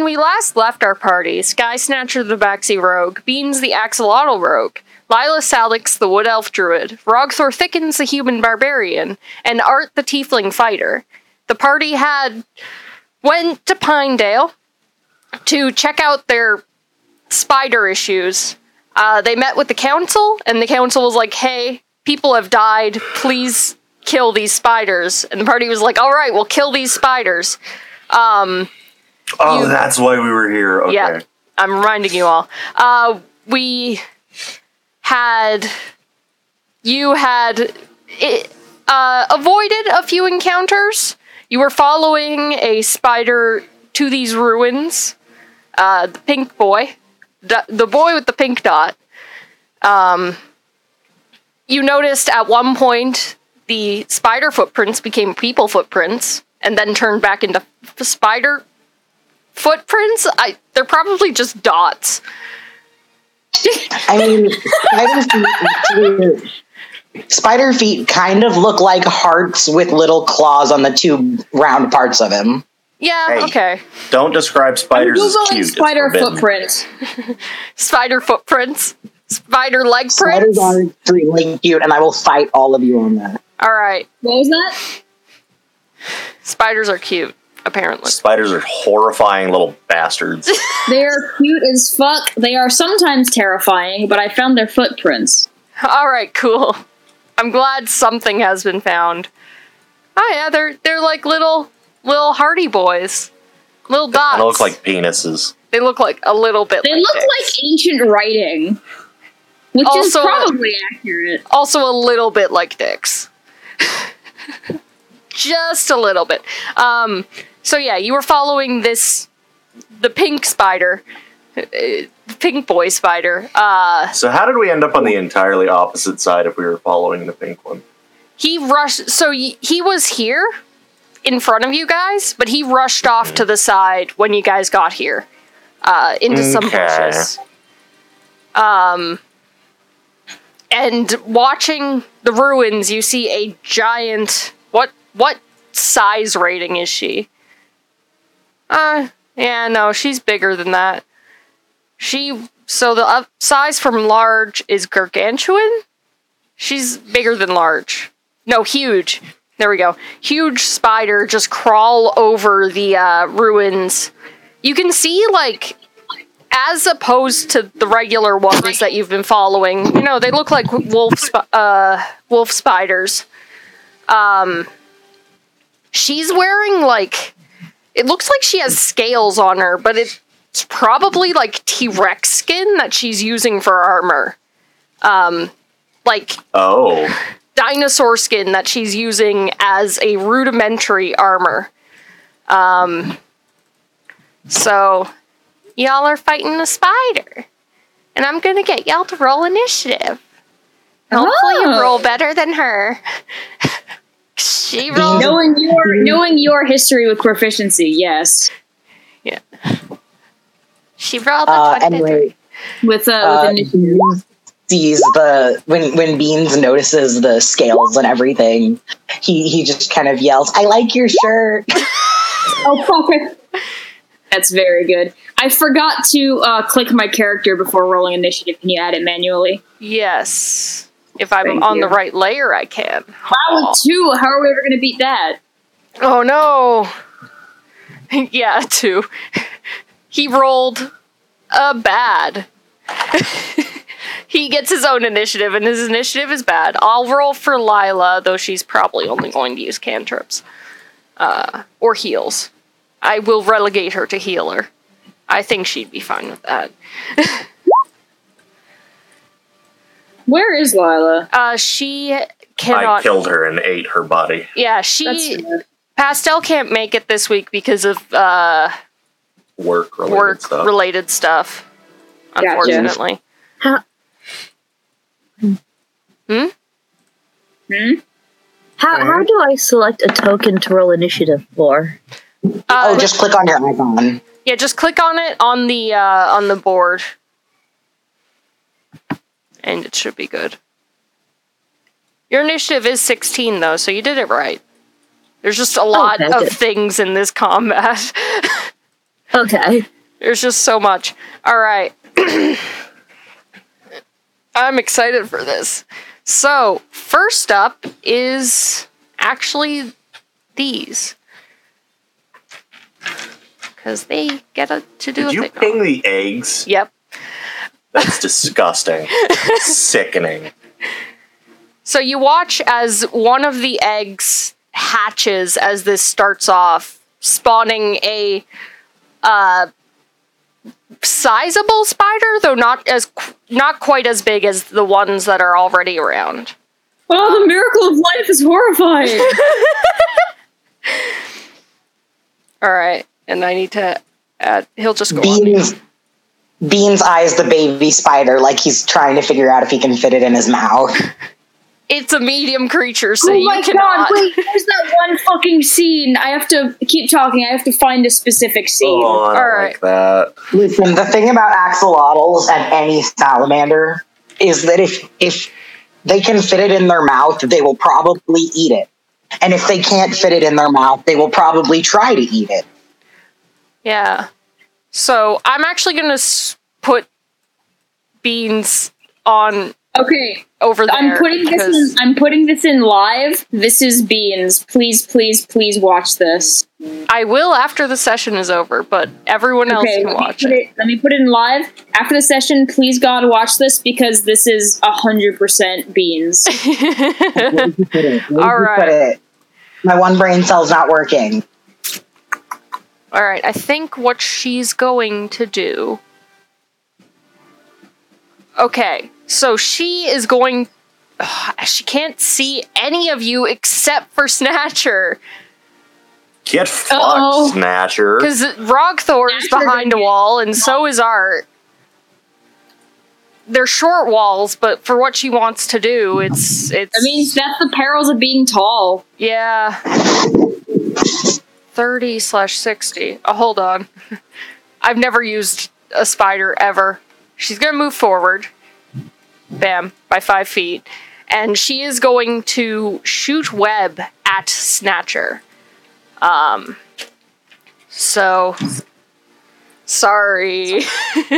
when we last left our party, Sky Snatcher the Tabaxi Rogue, Beans the Axolotl Rogue, Lila Salix the Wood Elf Druid, Rogthor Thickens the Human Barbarian, and Art the Tiefling Fighter. The party had went to Pinedale to check out their spider issues. Uh, they met with the council, and the council was like, "Hey, people have died. Please kill these spiders." And the party was like, "All right, we'll kill these spiders." Um, Oh, You- that's why we were here. Okay. yeah, I'm reminding you all. Uh, we had you had uh, avoided a few encounters. You were following a spider to these ruins. Uh, the pink boy, the, the boy with the pink dot. Um, you noticed at one point the spider footprints became people footprints and then turned back into f- spider footprints. I they're probably just dots. I mean, spider feet, spider feet kind of look like hearts with little claws on the two round parts of him. Yeah, Hey. okay. Don't describe spiders as Googling cute. Spider forbidden. footprint. Spider footprints. Spider leg Spiders prints. Spiders are extremely cute, and I will fight all of you on that. All right. What was that? Spiders are cute, apparently. Spiders are horrifying little bastards. They are cute as fuck. They are sometimes terrifying, but I found their footprints. All right, cool. I'm glad something has been found. Oh yeah, they're they're like little little hardy boys. Little dots. they look like penises. they look like a little bit They like look dicks. like ancient writing, which is probably accurate. also a little bit like dicks. Just a little bit. Um, so yeah, you were following this, the pink spider, uh, pink boy spider. Uh, So how did we end up on the entirely opposite side if we were following the pink one? he rushed. So y- he was here, in front of you guys, but he rushed off to the side when you guys got here, uh, into some Okay. bushes. Um, and watching the ruins, you see a giant. What what size rating is she? Uh, yeah, no, she's bigger than that. She so the up size from large is gargantuan. She's bigger than large. No, huge. There we go. Huge spider just crawl over the uh, ruins. You can see like as opposed to the regular ones that you've been following, you know, they look like wolf sp- uh, wolf spiders. Um, she's wearing like it looks like she has scales on her, but it's probably like T Rex skin that she's using for armor. Um, like Oh, dinosaur skin that she's using as a rudimentary armor. Um, so y'all are fighting a spider, and I'm gonna get y'all to roll initiative. Hopefully, you Oh. roll better than her. she rolled. Knowing your knowing your history with proficiency, yes. Yeah. She rolled a Uh, anyway, With uh, uh, with initiative. sees the when when Beans notices the scales and everything, he he just kind of yells, "I like your shirt." Oh fuck! That's very good. I forgot to uh, click my character before rolling initiative. Can you add it manually? Yes. If I'm Thank on you. the right layer, I can. Wow, with two. How are we ever going to beat that? Oh no. yeah, two. he rolled a bad. he gets his own initiative, and his initiative is bad. I'll roll for Lila, though she's probably only going to use cantrips. Uh, or heals. I will relegate her to healer. I think she'd be fine with that. Where is Lila? Uh, she I killed her and ate her body. yeah, she. Pastel can't make it this week because of uh, Work related work stuff. related stuff. Gotcha. Unfortunately. Hmm? How, how do I select a token to roll initiative for? Uh, oh, just click on your icon. yeah, just click on it on the uh, on the board, and it should be good. Your initiative is sixteen though, so you did it right. There's just a oh, lot Okay, of good. things in this combat. Okay. There's just so much. All right. I'm excited for this. So, first up is actually these. Because they get a, to do Did a you thing. ping the eggs? Yep. That's disgusting. Sickening. So you watch as one of the eggs hatches as this starts off, spawning a uh, sizable spider, though not as not quite as big as the ones that are already around. Oh, the miracle of life is horrifying. All right, and I need to. Add, he'll just go. on. Beans Beans eyes the baby spider like he's trying to figure out if he can fit it in his mouth. It's a medium creature, so oh you my cannot. god, wait, there's that one fucking scene. I have to keep talking. I have to find a specific scene. Oh, I don't Alright. like that. Listen, the thing about axolotls and any salamander is that if if they can fit it in their mouth, they will probably eat it. And if they can't fit it in their mouth, they will probably try to eat it. Yeah. So I'm actually gonna put beans on Okay, over there. I'm putting this in, I'm putting this in live. This is Beans. Please, please, please watch this. I will after the session is over, but everyone else Okay, can watch it. it, let me put it in live. After the session, please God watch this because this is hundred percent Beans. Where'd you put it? Where'd All you right. put it? My one brain cell's not working. All right, I think what she's going to do. Okay, so she is going. Ugh, she can't see any of you except for Snatcher, Get fucked, Uh-oh. Snatcher. because Rogthor is behind a wall, and so is Art. They're short walls, but for what she wants to do, it's it's. I mean, that's the perils of being tall. Yeah. 30 slash 60. Oh, hold on. I've never used a spider ever. She's going to move forward. Bam. By five feet. And she is going to shoot web at Snatcher. Um. So. Sorry.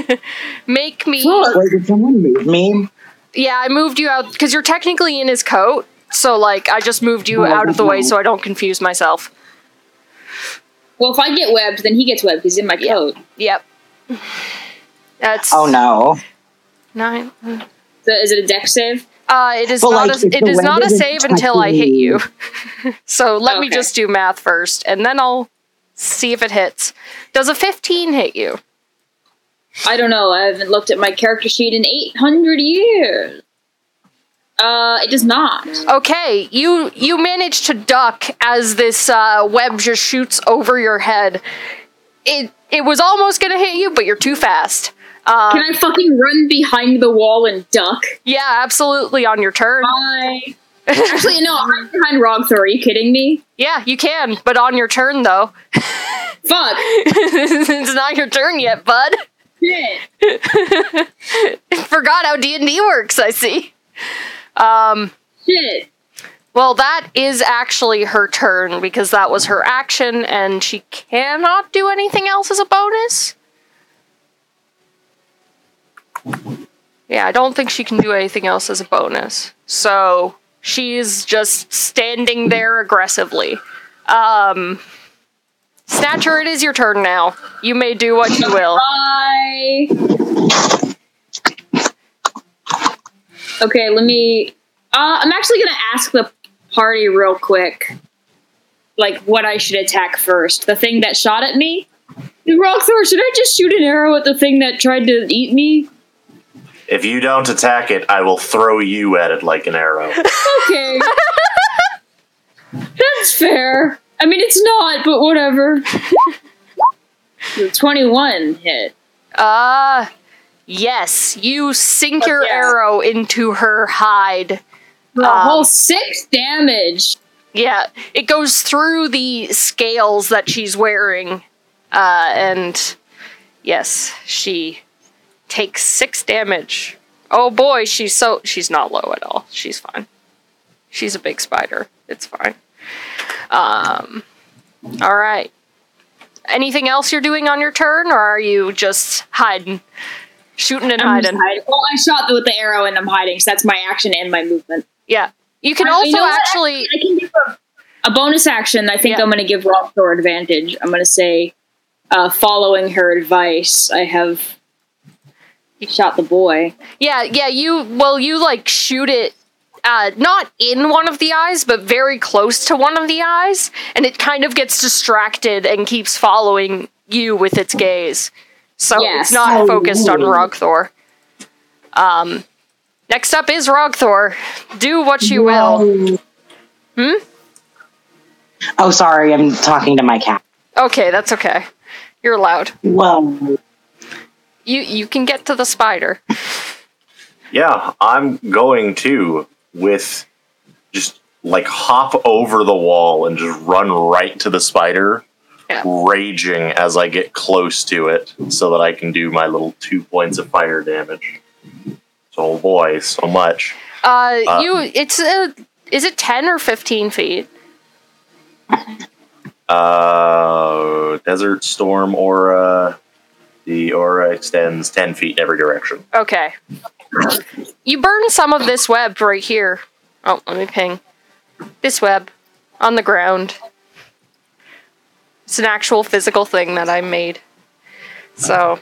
Make me. Wait, did someone move me? Yeah, I moved you out because you're technically in his coat. So, like, I just moved you Oh, out of the way so I don't confuse myself. Well, if I get webbed, then he gets webbed. Because he's in my coat. Yep. That's Oh no. nine. So is it a dex save? Uh, it is But, not. like, a, if it the is web not a save until I hit you. so let me just do math first, and then I'll see if it hits. Does a fifteen hit you? I don't know. I haven't looked at my character sheet in 800 years. Uh, it does not. Okay, you you manage to duck as this uh, web just shoots over your head. It it was almost gonna hit you, but you're too fast. Uh, Can I fucking run behind the wall and duck? yeah, absolutely on your turn. Bye. Actually, no, I'm behind Rogthor. Are you kidding me? Yeah, you can, but on your turn though. Fuck. it's not your turn yet, bud. Shit. Forgot how D and D works. I see. Um. Shit. Well, that is actually her turn because that was her action, and she cannot do anything else as a bonus. Yeah, I don't think she can do anything else as a bonus. So she's just standing there aggressively. Um, Snatcher, it is your turn now. You may do what you will. Bye. Okay, let me. Uh, I'm actually gonna ask the party real quick, like what I should attack first. The thing that shot at me. Rogthor, should I just shoot an arrow at the thing that tried to eat me? If you don't attack it, I will throw you at it like an arrow. Okay. That's fair. I mean, it's not, but whatever. 21 hit. Uh, yes, you sink Fuck your yeah. arrow into her hide. A Um, whole six damage. Yeah, it goes through the scales that she's wearing. Uh, and yes, she takes six damage. Oh boy, she's so. She's not low at all. She's fine. She's a big spider. It's fine. Um, alright. anything else you're doing on your turn, or are you just hiding, shooting and I'm hiding? hiding. Well, I shot with the arrow and I'm hiding, so that's my action and my movement. Yeah, you can you also know actually. I can give a, a bonus action. I think Yeah. I'm going to give Rogthor advantage. I'm going to say, uh, following her advice, I have shot the boy. Yeah, yeah, you well you like shoot it uh not in one of the eyes, but very close to one of the eyes, and it kind of gets distracted and keeps following you with its gaze. So Yes. it's not Oh, focused on really? Rogthor. Um next up is Rogthor. Do what you will. Hmm? Oh, sorry. I'm talking to my cat. Okay, that's okay. You're allowed. Well, You you can get to the spider. Yeah, I'm going to with just like hop over the wall and just run right to the spider, Yeah. Raging as I get close to it so that I can do my little two points of fire damage. So, oh boy, so much. Uh, Uh, you it's uh, is it 10 or 15 feet? Uh, Desert Storm Aura. The aura extends 10 feet in every direction. Okay. You burn some of this web right here. Oh, let me ping. This web on the ground. It's an actual physical thing that I made. So,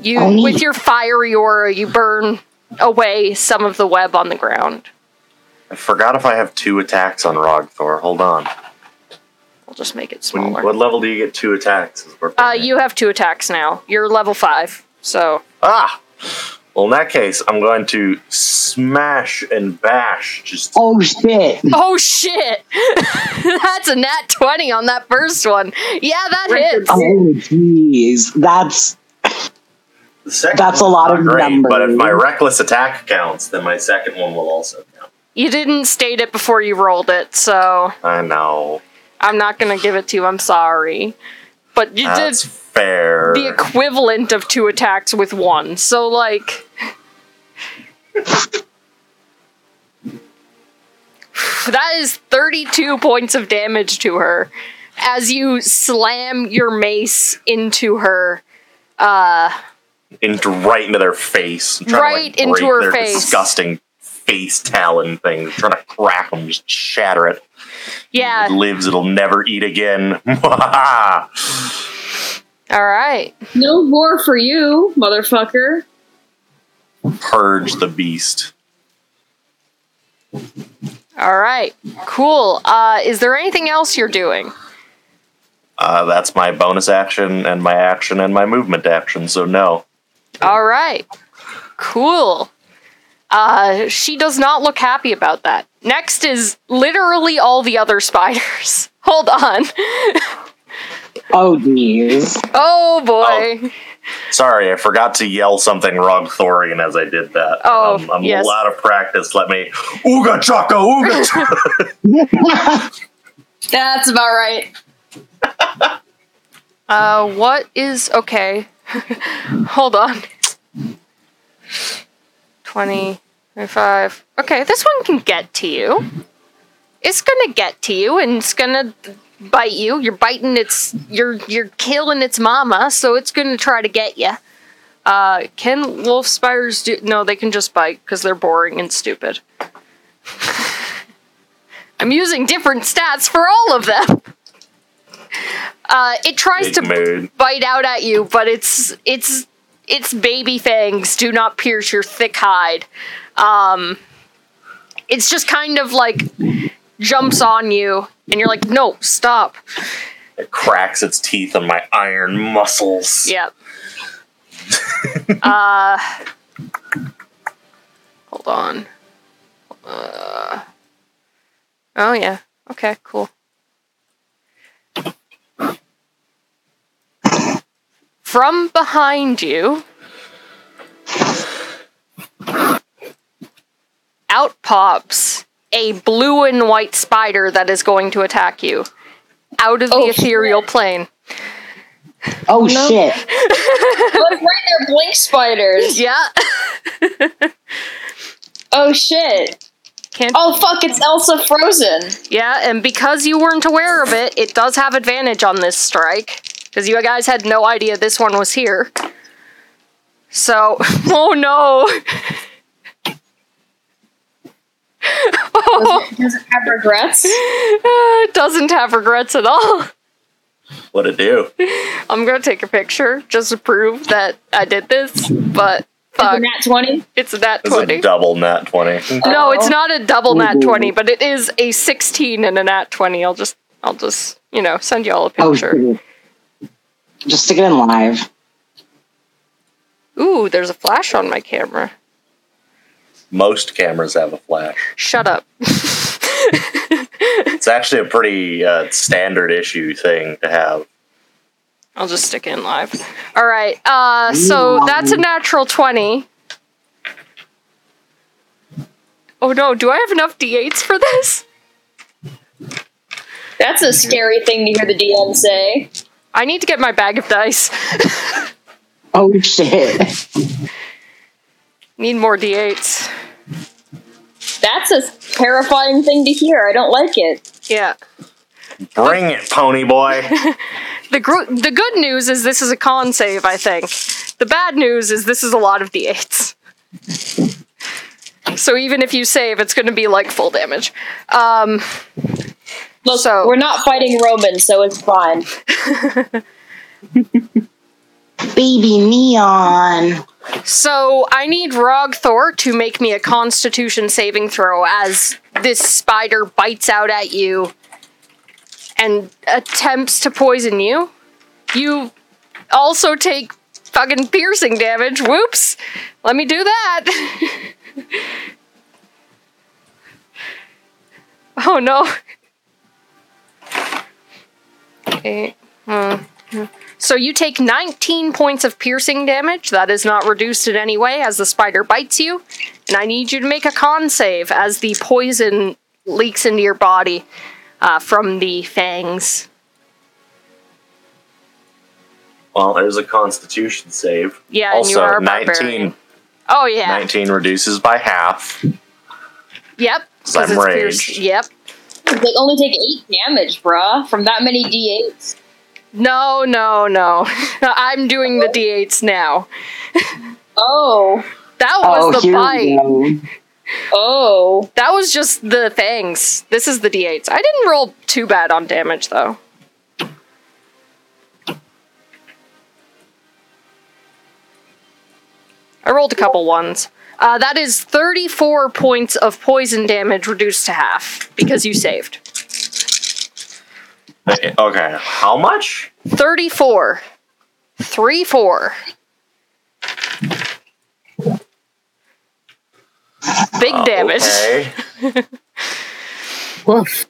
you Oh, with your fiery aura, you burn away some of the web on the ground. I forgot if I have two attacks on Rogthor. Hold on. I'll just make it When, smaller. what level do you get two attacks? Is Uh, you have two attacks now. You're level five, so Ah! Well, in that case, I'm going to smash and bash. Just oh shit. Oh shit! That's a nat 20 on that first one. Yeah, that hits. Oh jeez. That's That's a lot of great, But if my reckless attack counts, then my second one will also count. You didn't state it before you rolled it, so I know. I'm not gonna give it to you. I'm sorry. But you That's did fair. the equivalent of two attacks with one. So, like. that is 32 points of damage to her as you slam your mace into her. Uh, into right into their face. Right to, like, into her their face. Disgusting face talon thing. trying to crack them, just shatter it. Yeah. It lives, it'll never eat again. All right. No more for you, motherfucker. Purge the beast. All right. Cool. Uh, is there anything else you're doing? Uh, that's my bonus action and my action and my movement action. So no. All right. Cool. Uh, she does not look happy about that. Next is literally all the other spiders. Hold on. oh jeez. Oh boy. Sorry, I forgot to yell something wrong Thorian as I did that. Oh, um, I'm yes. a lot of practice. Let me Ooga chaka ooga chaka. That's about right. Uh, what is okay? Hold on. 20, 25. Okay, this one can get to you. It's gonna get to you and it's gonna bite you. You're biting its. You're you're killing its mama, so it's gonna try to get you. Uh, can wolf spiders do? No, they can just bite because they're boring and stupid. I'm using different stats for all of them. Uh, it tries Big to mood. bite out at you, but its its its baby fangs do not pierce your thick hide. Um, it's just kind of like jumps on you, and you're like, "No, stop!" It cracks its teeth on my iron muscles. Yep. uh, hold on. Uh, oh yeah. Okay. Cool. From behind you, out pops a blue and white spider that is going to attack you out of the Oh, ethereal plane. Oh shit. Look right there, blink spiders. Yeah. Oh shit. Can't Oh fuck, it's Elsa Frozen. Yeah, and because you weren't aware of it, it does have advantage on this strike. because you guys had no idea this one was here. So, oh no. Oh, doesn't have regrets? Uh, it doesn't have regrets at all. What it do? I'm gonna take a picture just to prove that I did this, but Is fuck, it nat 20? it's a nat twenty. It's a double nat 20. No, it's Oh. not a double nat 20, but it is a 16 and a nat 20. I'll just, I'll just, you know, send y'all a Oh, picture. shit. Just stick it in live. Ooh, there's a flash on my camera. Most cameras have a flash. Shut up. It's actually a pretty uh, standard issue thing to have. I'll just stick in live. All right. Uh, so that's a natural 20. Oh no, do I have enough d8s for this? That's a scary thing to hear the DM say. I need to get my bag of dice. Oh shit. need more d8s. That's a terrifying thing to hear. I don't like it. Yeah. Bring it, pony boy. The gr- the good news is this is a con save, I think. The bad news is this is a lot of d8s. So even if you save, it's going to be like full damage. Um, Look, So- we're not fighting Romans, so it's fine. Baby neon. so I need Rogthor to make me a Constitution saving throw as this spider bites out at you and attempts to poison you. You also take fucking piercing damage. Whoops! Let me do that. oh no. Okay. hmm. So you take 19 points of piercing damage. That is not reduced in any way as the spider bites you. And I need you to make a con save as the poison leaks into your body uh, from the fangs. Well, there's a constitution save. Yeah, and you are a 19, barbarian. Oh yeah. 19 reduces by half. Yep. 'Cause I'm 'cause it's pierced- Yep. They only take eight damage, bruh, from that many d8s. No, no, no. I'm doing the d8s now. Oh, That was Oh, the here bite. oh. That was just the fangs. This is the d8s. I didn't roll too bad on damage though. I rolled a couple ones. Uh, that is 34 points of poison damage reduced to half because you saved. Okay, how much? 34. 3 4. Big Uh, damage. Okay. Woof.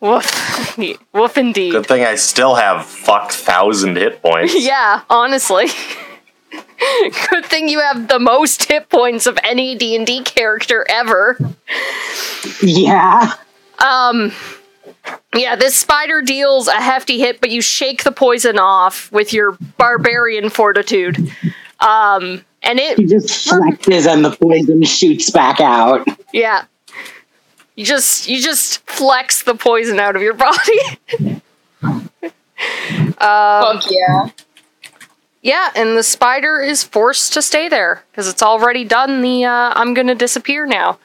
Woof. Woof indeed. Good thing I still have fuck thousand hit points. Yeah, honestly. Good thing you have the most hit points of any D&D character ever. Yeah. Um yeah, this spider deals a hefty hit, but you shake the poison off with your barbarian fortitude. Um and He it just flexes and the poison shoots back out. yeah. You just you just flex the poison out of your body. Fuck yeah. Yeah, and the spider is forced to stay there because it's already done the uh, I'm gonna disappear now.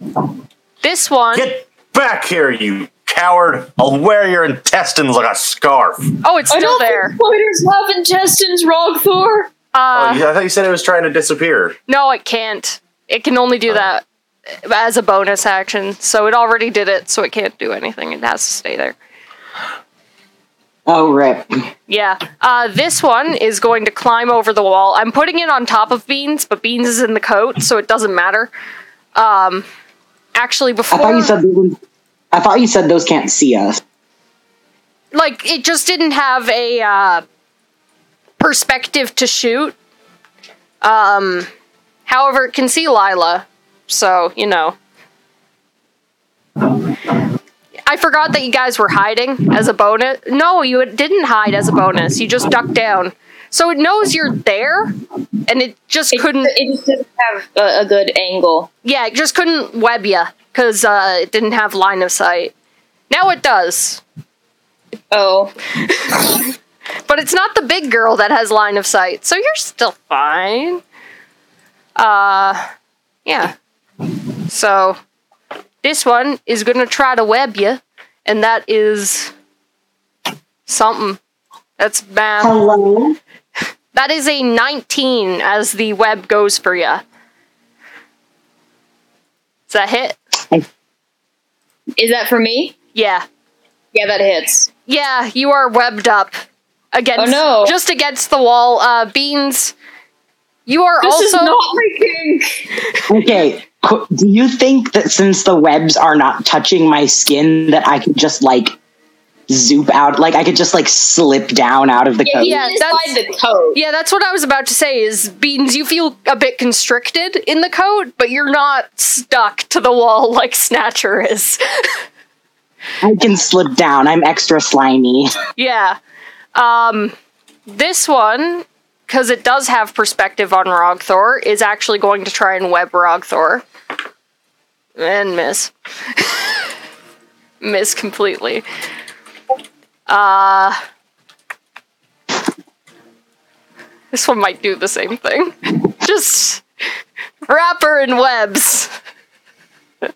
this one Get back here, you coward! I'll wear your intestines like a scarf. oh it's I still don't there. think spiders have intestines, Rogthor. Uh, oh, I thought you said it was trying to disappear. No, it can't. It can only do that as a bonus action. So it already did it, so it can't do anything. It has to stay there. Oh, rip. Yeah. Uh, this one is going to climb over the wall. I'm putting it on top of Beans, but Beans is in the coat, so it doesn't matter. Um, actually, I before thought you said those, I thought you said those can't see us. like it just didn't have a uh, perspective to shoot. Um, however, it can see Lila, so you know. I forgot that you guys were hiding as a bonus. No, you didn't hide as a bonus. You just ducked down, so it knows you're there, and it just It, couldn't. it just didn't have a, a good angle. Yeah, it just couldn't web you because uh, it didn't have line of sight. Now it does. Oh, But it's not the big girl that has line of sight, so you're still fine. Uh, yeah. So, this one is gonna try to web you, and that is something. That's bad. Hello. That is a 19 as the web goes for you. Is that hit? Is that for me? Yeah. Yeah, that hits. Yeah, you are webbed up against Oh, no. just against the wall. Uh Beans, you are This is also not my kink. Okay. Do you think that since the webs are not touching my skin, that I could just like zoop out? Like I could just like slip down out of the Yeah, coat? he Yeah, inside that's- the coat. Yeah, that's what I was about to say is Beans, you feel a bit constricted in the coat, but you're not stuck to the wall like Snatcher is. I can slip down. I'm extra slimy. Yeah. Um, this one, because it does have perspective on Rogthor, is actually going to try and web Rogthor. And miss. miss completely. Uh, this one might do the same thing. Just wrap her in webs. Try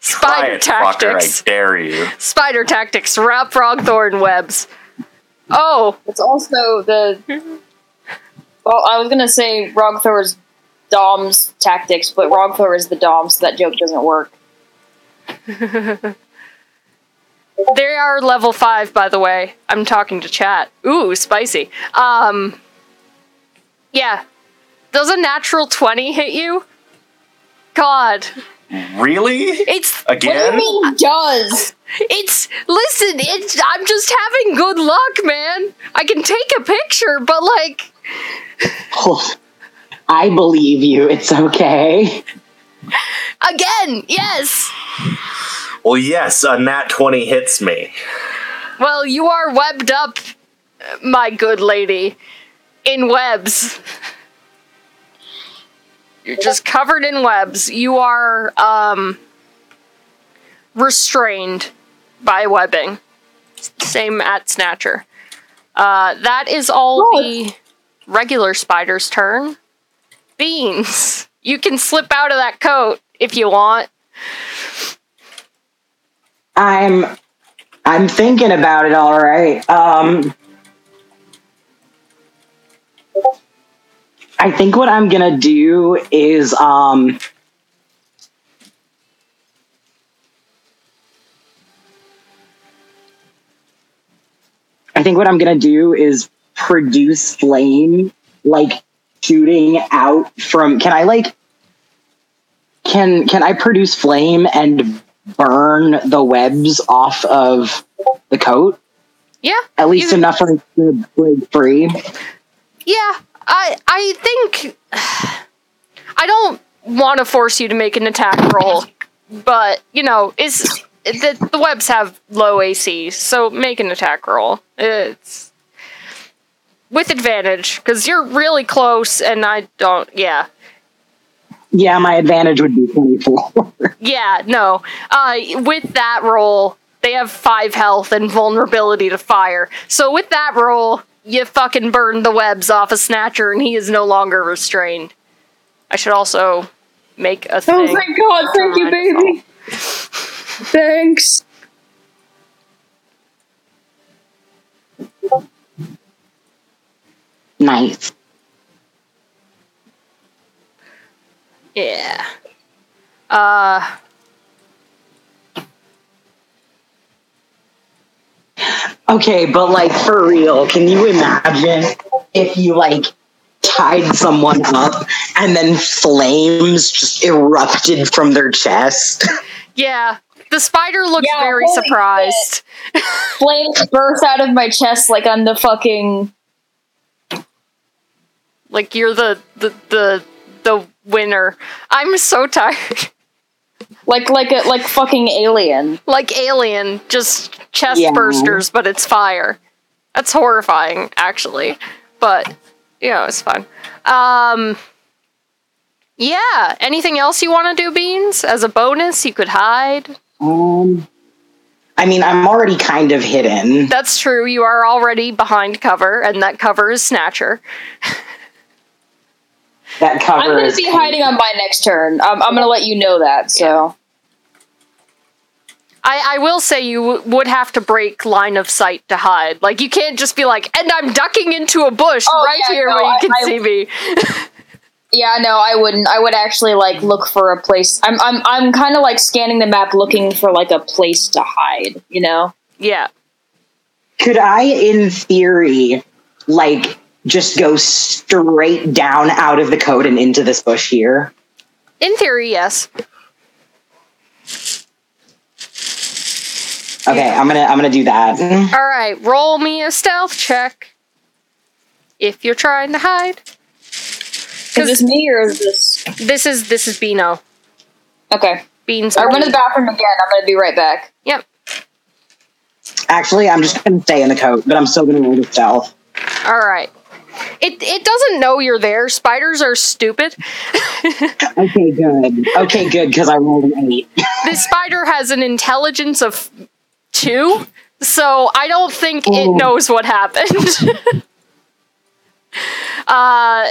Spider it, fucker, tactics. I dare you. Spider tactics. Wrap Rogthor in webs. Oh, It's also the. Well, I was gonna say Rogthor's Dom's tactics, but Rogthor is the Dom, so that joke doesn't work. They are level five, by the way. I'm talking to chat. Ooh, spicy. Um, yeah. Does a natural 20 hit you? God. Really? It's, again. What do Again? you mean does? it's, listen, it's, I'm just having good luck, man. I can take a picture, but like, I believe you. It's okay. again, yes. Well, yes, a nat 20 hits me. Well, you are webbed up, my good lady, in webs. You're just covered in webs. You are um restrained by webbing. Same at Snatcher. Uh, that is all Oh, the regular spider's turn. Beans, you can slip out of that coat if you want. I'm I'm thinking about it all right. Um I think what I'm gonna do is um I think what I'm gonna do is produce flame like shooting out from can I like can can I produce flame and burn the webs off of the coat? Yeah, At least enough for it to break free. Yeah, I I think I don't want to force you to make an attack roll, but you know, is the, the webs have low AC, so make an attack roll. It's with advantage because you're really close, and I don't. Yeah, Yeah, my advantage would be 24. yeah, no. Uh, with that roll, they have five health and vulnerability to fire. So with that roll, you fucking burn the webs off a snatcher, and he is no longer restrained. I should also make a thing. Oh, thank God! Thank you, baby. Thanks. nice. Yeah. Uh. Okay, but like for real, can you imagine if you like tied someone up and then flames just erupted from their chest? Yeah. The spider looks Yeah, very surprised. Flames burst out of my chest like I'm the fucking. Like you're the the the the winner. I'm so tired. Like like a like fucking alien. like alien, just chest Yeah. bursters, but it's fire. That's horrifying, actually. But you know, it's fun. Um Yeah. Anything else you want to do, Beans? As a bonus, you could hide. Um I mean, I'm already kind of hidden. That's true. You are already behind cover, and that cover is Snatcher. That cover I'm going to be hiding on my next turn. Um, I'm, I'm going to let you know that. So I, I will say you w- would have to break line of sight to hide. Like you can't just be like, and I'm ducking into a bush Oh, right yeah, here no, where you I- can I- see me. yeah, no, I wouldn't. I would actually like look for a place. I'm I'm I'm kind of like scanning the map, looking for like a place to hide. You know? Yeah. Could I, in theory, like just go straight down out of the code and into this bush here? In theory, yes. Okay, I'm gonna I'm gonna do that. All right, roll me a stealth check. If you're trying to hide, Is this me or is this? this is this is Beano. Okay. Beans. I run to the bathroom again. I'm going to be right back. Yep. Actually, I'm just gonna stay in the coat, but I'm still gonna roll the stealth. All right. It it doesn't know you're there. Spiders are stupid. Okay, good. Okay, good because I rolled an eight. this spider has an intelligence of two, so I don't think it knows what happened. uh,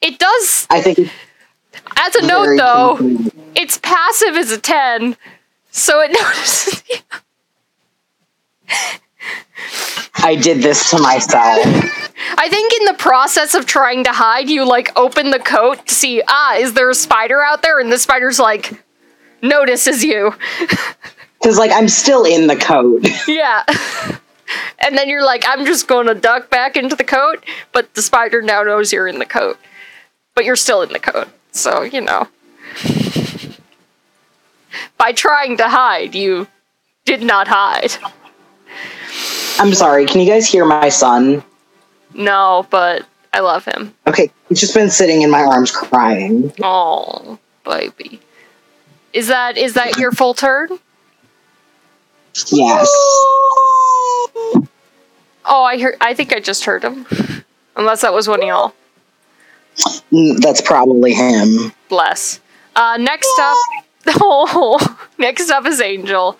it does. I think. As a note, though, confusing. its passive is a ten, so it notices. I did this to myself. I think in the process of trying to hide, you like open the coat to see, ah, is there a spider out there? And the spider's like notices you. Because like I'm still in the coat. Yeah. And then you're like, I'm just going to duck back into the coat, but the spider now knows you're in the coat. But you're still in the coat. So, you know. By trying to hide, you did not hide. I'm sorry. Can you guys hear my son? No, but I love him. Okay, he's just been sitting in my arms crying. Oh, baby. Is that is that your full turn? Yes. Oh, I heard I think I just heard him. Unless that was one of y'all. Mm, That's probably him. Bless. Uh, next up, oh, next up is Angel.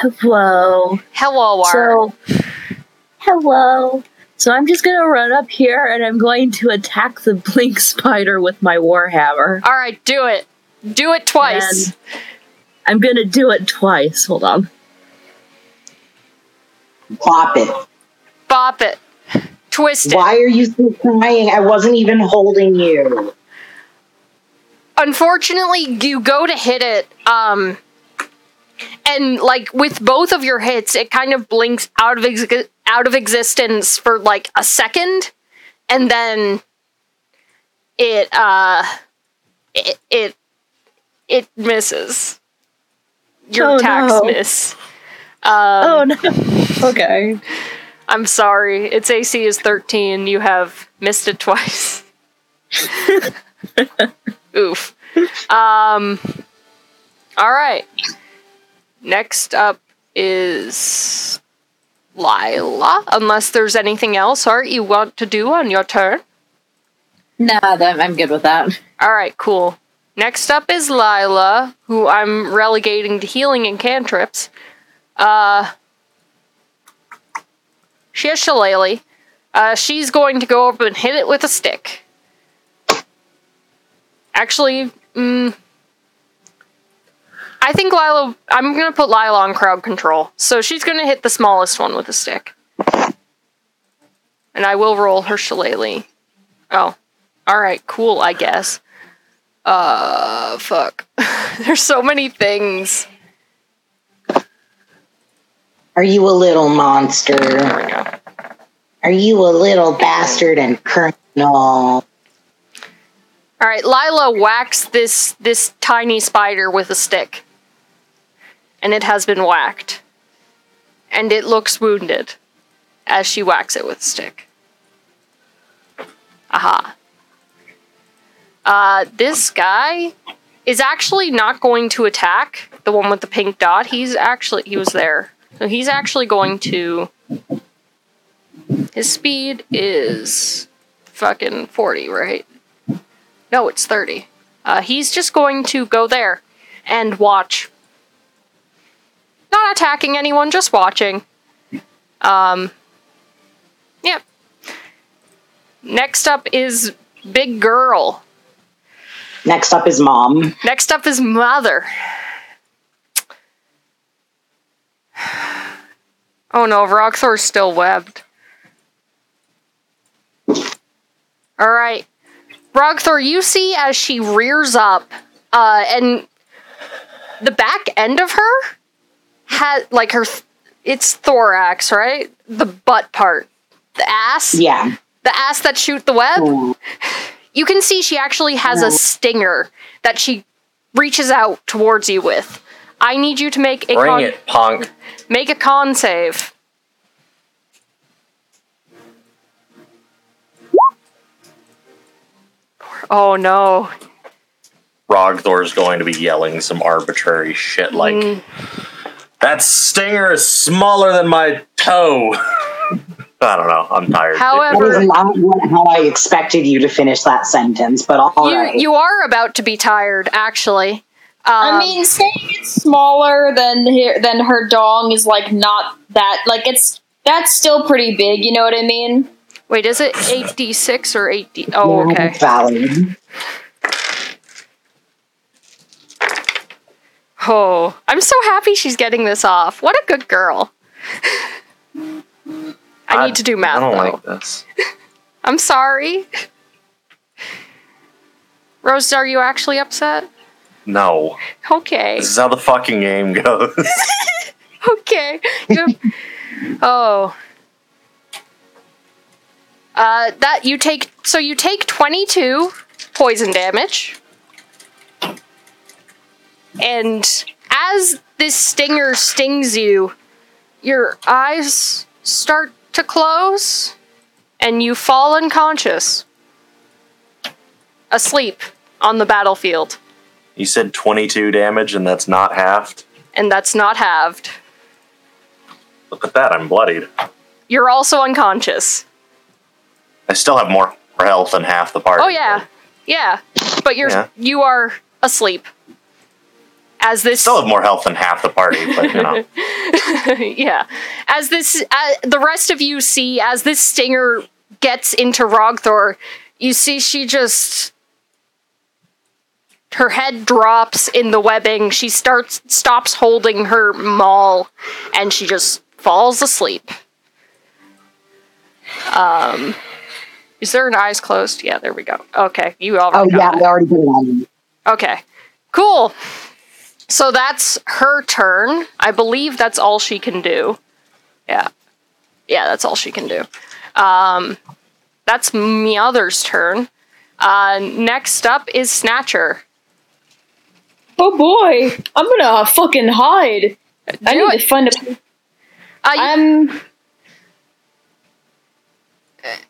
Hello. Hello, War. So, hello. So I'm just gonna run up here and I'm going to attack the blink spider with my warhammer. All right, do it. Do it twice. And I'm gonna do it twice. Hold on. Pop it. Bop it. Twist it. Why are you still crying? I wasn't even holding you. Unfortunately, you go to hit it, um, and like with both of your hits, it kind of blinks out of ex- out of existence for like a second, and then it uh, it it, it misses. Your Oh, attacks no. miss. Um, oh no. okay. I'm sorry. Its AC is 13. You have missed it twice. Oof. Um. All right. Next up is Lila. Unless there's anything else, Art, you want to do on your turn. Nah, that, I'm good with that. All right, cool. Next up is Lila, who I'm relegating to healing and cantrips. Uh, she has Shillelagh. Uh, she's going to go up and hit it with a stick. Actually, mm, I think Lila. I'm to put Lila on crowd control. So she's to hit the smallest one with a stick. And I will roll her Shillelagh. Oh, alright, cool, I guess. Uh, fuck. There's so many things. Are you a little monster? There we go. Are you a little bastard and criminal? Alright, Lila whacks this this tiny spider with a stick. And it has been whacked. And it looks wounded as she whacks it with a stick. Aha. Uh, this guy is actually not going to attack the one with the pink dot. He's actually he was there. So he's actually going to his speed is fucking 40, right? No, it's 30. Uh, he's just going to go there and watch. Not attacking anyone, just watching. Um, yep. Next up is Big Girl. Next up is mom. Next up is Mother. Oh no, Rogthor's still webbed. Alright. Rogthor, you see as she rears up, uh, and the back end of her has like her it's thorax, right? The butt part. The ass. Yeah. The ass that shoot the web. Ooh. You can see she actually has a stinger that she reaches out towards you with. I need you to make a Bring con- it, punk. make a con save. Oh no. Rogthor's going to be yelling some arbitrary shit like, Mm. That stinger is smaller than my toe. I don't know. I'm tired. That However, is not how I expected you to finish that sentence, but all you right. you are about to be tired actually. Um, I mean, saying it's smaller than her, than her dong is like not that like it's that's still pretty big. You know what I mean? wait, is it 8d6 or 8d? Oh, Yeah, okay. that's valid. Oh, I'm so happy she's getting this off. What a good girl. I need to do math I don't though. like this. I'm sorry. Rose, are you actually upset? No. Okay. This is how the fucking game goes. Okay. Oh. Uh, that you take. So you take 22 poison damage. And as this stinger stings you, your eyes start to close and you fall unconscious. Asleep on the battlefield. you said 22 damage and that's not halved? And that's not halved. Look at that, I'm bloodied. You're also unconscious. I still have more health than half the party. Oh yeah, yeah. But you're Yeah. you are asleep. As this, Still have more health than half the party, but you know. yeah, as this, uh, the rest of you see as this stinger gets into Rogthor, you see she just her head drops in the webbing. She starts stops holding her maul, and she just falls asleep. Um, is there an eyes closed? Yeah, there we go. Okay, you Oh already got yeah, it. I already put it on. Okay. Cool. So that's her turn. I believe that's all she can do. Yeah. Yeah, that's all she can do. Um that's Meowther's turn. Uh next up is Snatcher. Oh boy, I'm gonna fucking hide. I Do need it. to find a. Uh, you- I'm.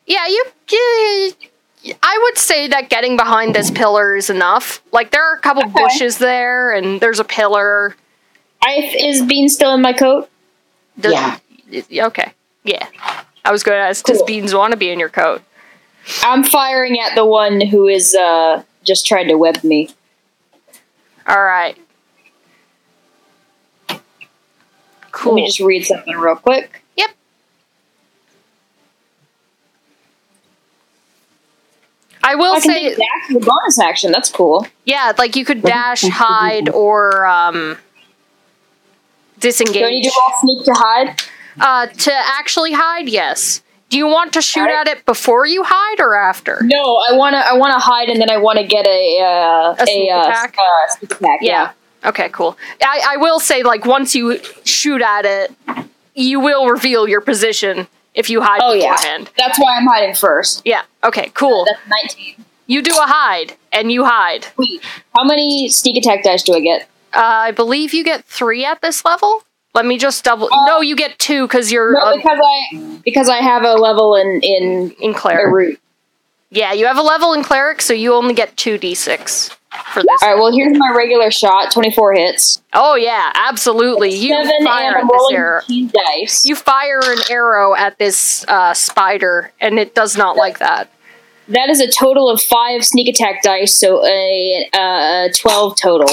yeah, you, you I would say that getting behind this pillar is enough. Like there are a couple Okay. bushes there and there's a pillar. I is Bean still in my coat? Does- Yeah. Okay. Yeah. I was going to ask, does Beans want to be in your coat? I'm firing at the one who is uh just trying to web me. All right. Cool. Let me just read something real quick. Yep. I will I say, dash as a bonus action. That's cool. yeah, like you could dash, hide, or um, Do I need disengage. to sneak to hide? Uh, to actually hide, yes. Do you want to shoot Alright. at it before you hide or after? No, I wanna I wanna hide and then I wanna get a uh, A sneak uh, attack? uh, sneak attack. Yeah. Okay, cool. I, I will say, like, once you shoot at it, you will reveal your position if you hide Oh yeah. beforehand. That's why I'm hiding first. Yeah. Okay, cool. That's 19. You do a hide, and you hide. Wait, how many sneak attack dice do I get? Uh, I believe you get three at this level. Let me just double. Uh, no, you get two because you're No, uh, because I because I have a level in in in cleric. Yeah, you have a level in cleric, so you only get two d6 for this. All right. Well, here's my regular shot. 24 hits. Oh yeah, absolutely. You fire at this arrow. dice. You fire an arrow at this uh, spider, and it does not like that. That is a total of five sneak attack dice, so a uh, 12 total.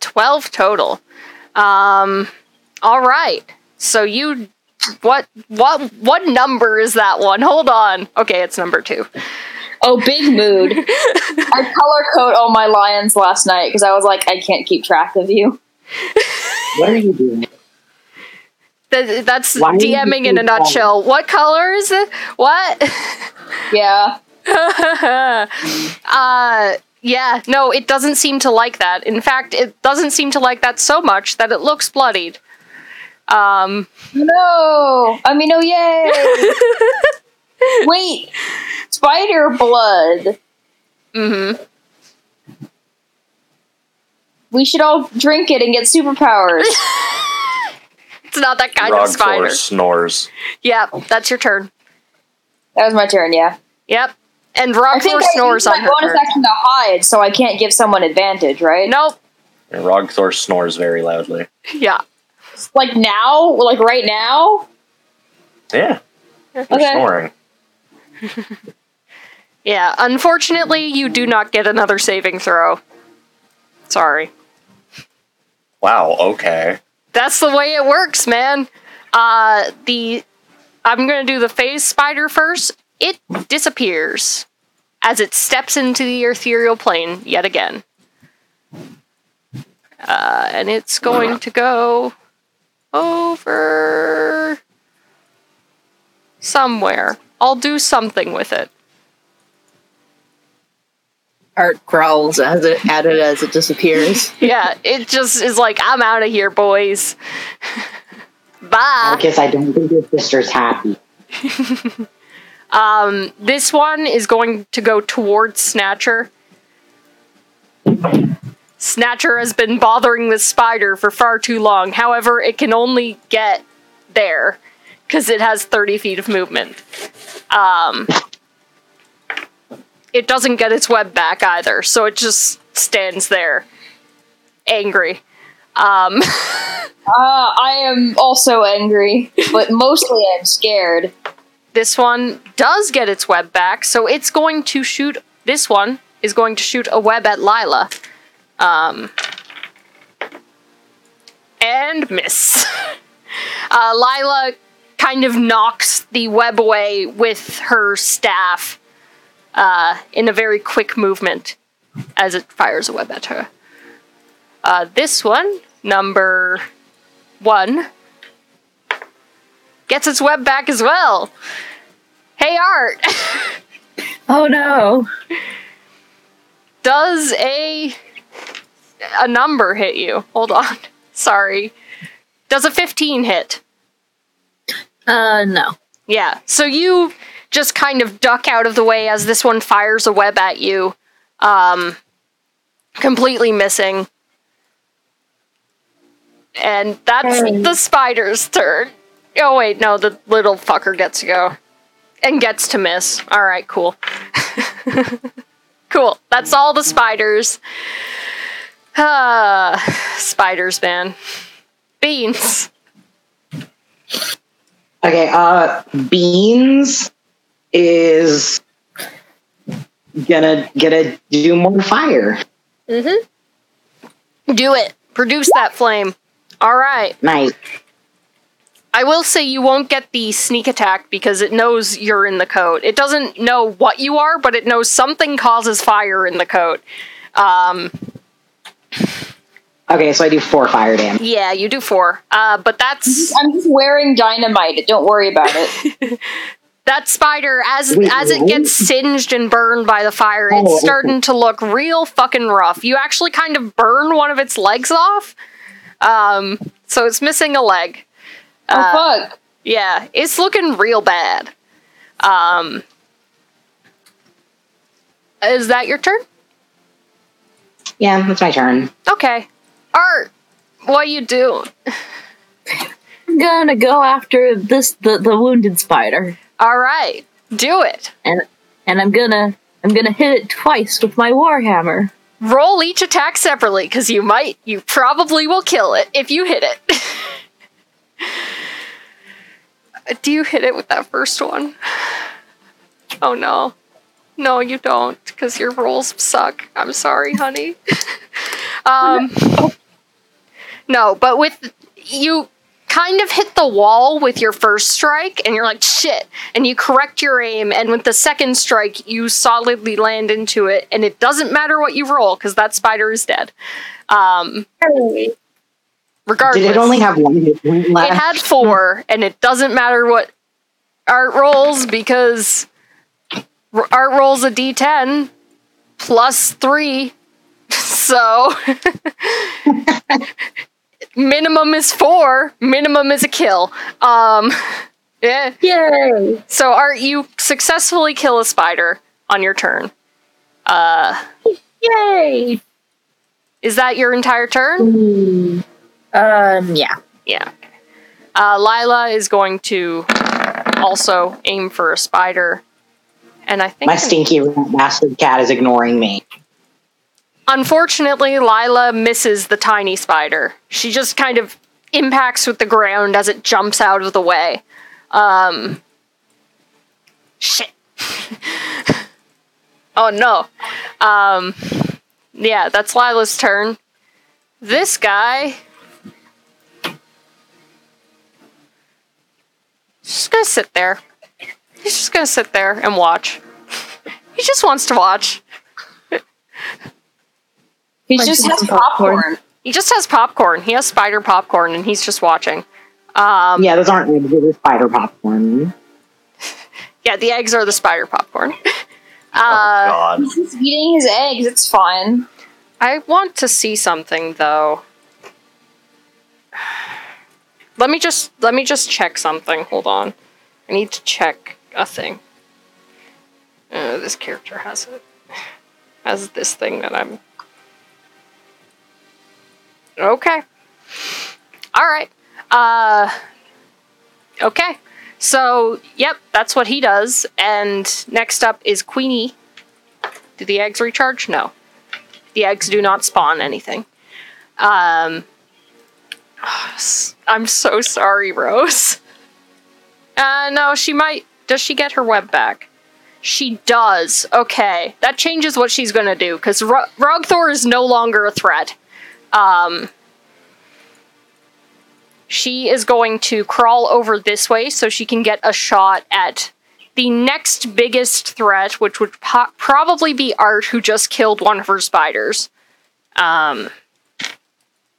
Twelve total. Um, all right. So you, what, what, what number is that one? Hold on. Okay, it's number two. Oh, big mood. I color code all my lions last night because I was like, I can't keep track of you. What are you doing? That, that's Why DMing in a nutshell. What color is it? What? Yeah. uh, yeah, no, it doesn't seem to like that. In fact, it doesn't seem to like that so much that it looks bloodied. Um, No. I mean, oh yay. Wait. Spider blood. mhm. We should all drink it and get superpowers. It's not that kind of spider. Rogthor snores. Yeah, that's your turn. that was my turn, yeah. Yep. And I think Rogthor I snores used my on her bonus turn. action to hide, so I can't give someone advantage, right? Nope. And Rogthor snores very loudly. Yeah. Like now? Like right now? Yeah, they're Okay. snoring. Yeah. Unfortunately, you do not get another saving throw. Sorry. Wow. Okay. That's the way it works, man. Uh, the I'm gonna do the phase spider first. It disappears as it steps into the ethereal plane yet again. Uh, and it's going to go over somewhere. I'll do something with it. Art growls as it at it as it disappears. Yeah, it just is like, I'm out of here, boys. Bye. Because I don't think your sister's happy. Um, this one is going to go towards Snatcher. Snatcher has been bothering this spider for far too long. However, it can only get there because it has 30 feet of movement. Um, it doesn't get its web back either, so it just stands there, angry. Um, Uh, I am also angry, but mostly I'm scared. this one does get its web back, so it's going to shoot. This one is going to shoot a web at Lila. Um, and miss. Uh, Lila kind of knocks the web away with her staff uh, in a very quick movement as it fires a web at her. Uh, this one, number one, gets its web back as well. Hey, Art, Oh no! does a a number hit you? Hold on, sorry. Does a fifteen hit? Uh, no. Yeah. So you just kind of duck out of the way as this one fires a web at you, um, completely missing. And that's Hey. the spider's turn. Oh wait, no, the little fucker gets to go and gets to miss. All right, cool. cool. That's all the spiders. Ah, spiders, man. Beans. Okay, uh, Beans is gonna gonna do more fire. Mm-hmm. Do it. Produce that flame. All right. Nice. I will say you won't get the sneak attack because it knows you're in the coat. It doesn't know what you are, but it knows something causes fire in the coat. Um, Okay, so I do four fire damage. yeah, you do four. Uh, but that's I'm just wearing dynamite. Don't worry about it. that spider as Wait, as it gets singed and burned by the fire. Oh, It's okay. starting to look real fucking rough. You actually kind of burn one of its legs off. Um, so it's missing a leg. Uh, oh fuck. Yeah, it's looking real bad. Um, is that your turn? Yeah, that's my turn. Okay. Art, what you doing? I'm gonna go after this the, the wounded spider. All right, do it. And and I'm gonna I'm gonna hit it twice with my warhammer. Roll each attack separately, because you might, you probably will kill it if you hit it. do you hit it with that first one? Oh no. No, you don't, because your rolls suck. I'm sorry, honey. um, no, but with you kind of hit the wall with your first strike and you're like shit. And you correct your aim. And with the second strike you solidly land into it. And it doesn't matter what you roll because that spider is dead. Um regardless Did it only have one hit point left? it had four and it doesn't matter what art rolls because art rolls a d10 plus three. So minimum is four minimum is a kill um yeah Yay! so art you successfully kill a spider on your turn uh Yay! is that your entire turn Um, yeah. Yeah. Uh, Lila is going to also aim for a spider. And I think. My stinky rat bastard cat is ignoring me. Unfortunately, Lila misses the tiny spider. She just kind of impacts with the ground as it jumps out of the way. Um. Shit. oh no. Um. Yeah, that's Lila's turn. This guy. Just gonna sit there. He's just gonna sit there and watch. He just wants to watch. He just has popcorn. popcorn. He just has popcorn. He has spider popcorn, and he's just watching. Um, Yeah, those aren't eggs, they're spider popcorn. yeah, the eggs are the spider popcorn. Oh, Uh, God. He's eating his eggs. It's fine. I want to see something though. Let me just let me just check something. Hold on. I need to check a thing. Uh, this character has it. Has this thing that I'm. Okay. All right. Uh. Okay. So, yep, that's what he does. And next up is Queenie. Do the eggs recharge? No. The eggs do not spawn anything. Um, I'm so sorry, Rose. Uh, no, she might. Does she get her web back? She does. Okay, that changes what she's gonna do because Ro- Rogthor is no longer a threat. Um, she is going to crawl over this way so she can get a shot at the next biggest threat, which would po- probably be Art, who just killed one of her spiders. Um,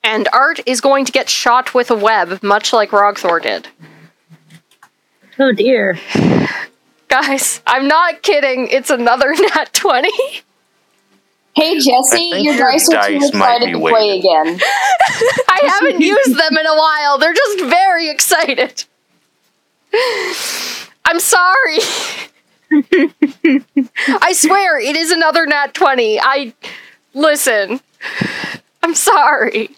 and Art is going to get shot with a web, much like Rogthor did. Oh dear. Guys, I'm not kidding. It's another nat 20. Hey Jesse, think your your dice are too might excited be to play weighted. again. I haven't used them in a while. They're just very excited. I'm sorry. I swear, it is another nat 20. I. Listen. I'm sorry.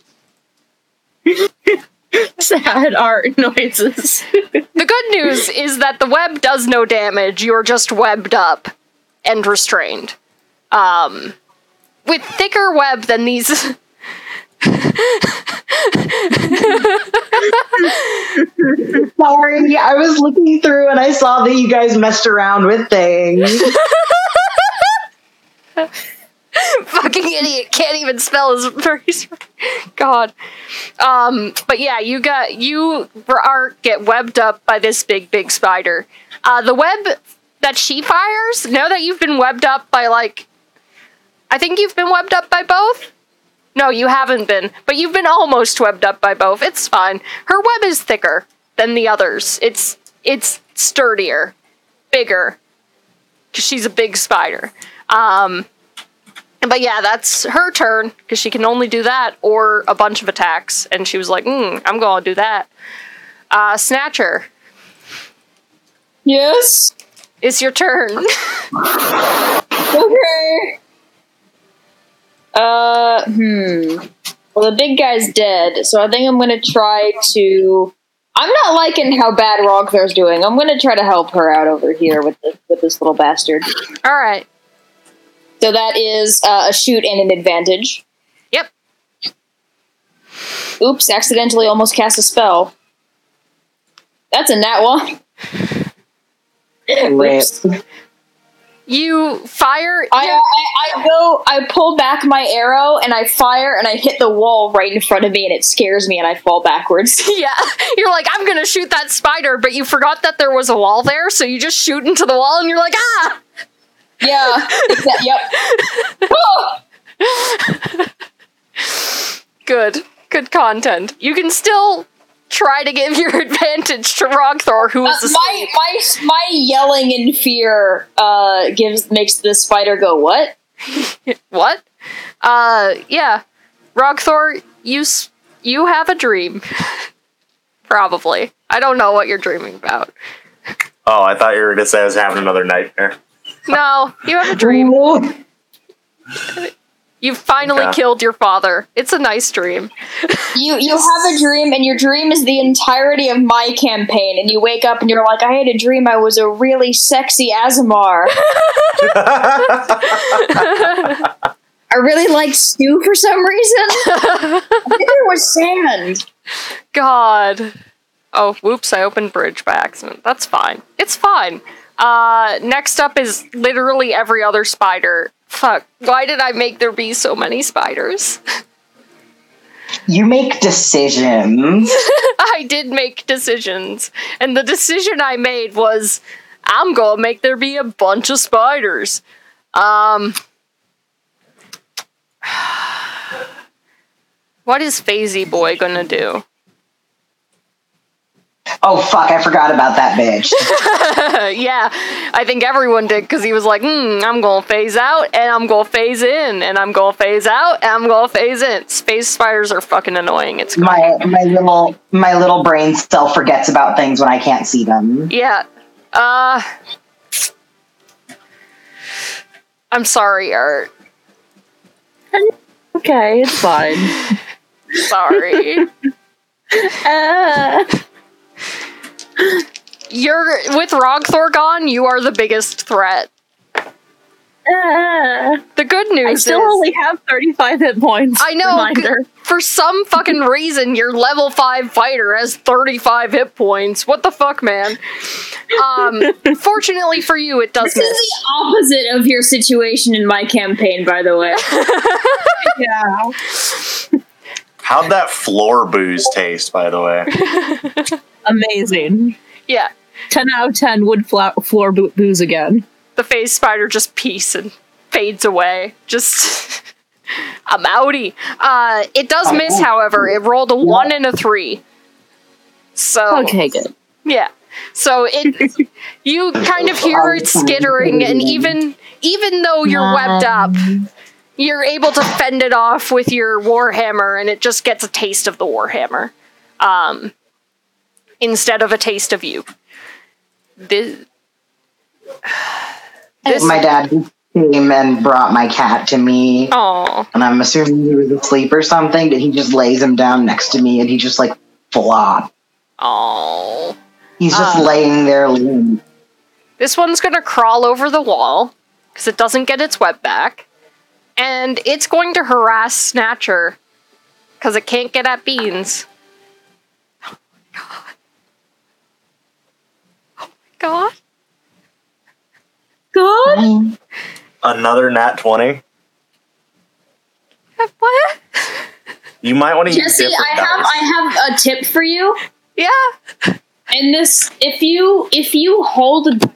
Sad art noises. The good news is that the web does no damage. You're just webbed up and restrained. Um, with thicker web than these. Sorry, I was looking through and I saw that you guys messed around with things. fucking idiot can't even spell his phrase. God. Um, but yeah, you got you are get webbed up by this big big spider. Uh, the web that she fires. Now that you've been webbed up by like, I think you've been webbed up by both. No, you haven't been, but you've been almost webbed up by both. It's fine. Her web is thicker than the others. It's it's sturdier, bigger. Cause she's a big spider. Um, but yeah, that's her turn because she can only do that or a bunch of attacks. And she was like, mm, I'm going to do that. Uh, Snatcher, Yes. it's your turn. Okay. Uh, hmm. Well, the big guy's dead, so I think I'm gonna try to. I'm not liking how bad Rogthor's doing. I'm gonna try to help her out over here with this, with this little bastard. All right. So that is uh, a shoot and an advantage. Yep. Oops! Accidentally, almost cast a spell. That's a nat one. Rip. Oops. You fire. I, I, I go, I pull back my arrow and I fire and I hit the wall right in front of me and it scares me and I fall backwards. yeah, you're like, I'm gonna shoot that spider, but you forgot that there was a wall there, so you just shoot into the wall and you're like, ah! Yeah. exa- yep. Oh! Good. Good content. You can still try to give your advantage to Rogthor, who Uh, my my my yelling in fear uh gives makes the spider go what? What? Uh, yeah. Rogthor, you s- you have a dream. Probably. I don't know what you're dreaming about. Oh, I thought you were gonna say I was having another nightmare. No, you have a dream. You've finally Okay. killed your father. It's a nice dream. You you have a dream and your dream is the entirety of my campaign and you wake up and you're like I had a dream I was a really sexy Aasimar. I really liked stew for some reason. I think there was sand. God. Oh, whoops, I opened bridge by accident. That's fine. It's fine. Uh, next up is literally every other spider. Fuck. Why did I make there be so many spiders? You make decisions. I did make decisions. And the decision I made was I'm gonna make there be a bunch of spiders. Um. What is Phasey Boy gonna do? Oh fuck, I forgot about that bitch. yeah, I think everyone did because he was like, hmm, I'm gonna phase out and I'm gonna phase in and I'm gonna phase out and I'm gonna phase in. Space spiders are fucking annoying. It's My my little my little brain still forgets about things when I can't see them. yeah. Uh, I'm sorry, Art. Okay, it's fine. Sorry. uh, You're with Rogthor gone. You are the biggest threat. uh, The good news is- I still is, only have 35 hit points. I know. G- For some fucking reason, your level five fighter has 35 hit points. What the fuck, man? Um, fortunately for you, it does This is the opposite of your situation in my campaign, by the way. Yeah. How'd that floor booze taste, by the way? Amazing. Yeah, 10 out of 10 wood fla- floor bo- booze again. the phase spider just peace and fades away. Just. I'm outie. Uh, it does miss, however. It rolled a one and a three. So Okay, good. Yeah. So it you kind of hear it skittering and even even though you're webbed up, you're able to fend it off with your warhammer and it just gets a taste of the warhammer. Um instead of a taste of you. This, this My dad came and brought my cat to me, Oh, and I'm assuming he was asleep or something, but he just lays him down next to me and he just like flop. oh. He's just Ah. laying there. This one's gonna crawl over the wall because it doesn't get its web back, and it's going to harass Snatcher because it can't get at beans. Oh my god! Oh my god! God? Another nat 20. What? You might want to use Jesse, I have dice. I have a tip for you. Yeah. And this if you if you hold a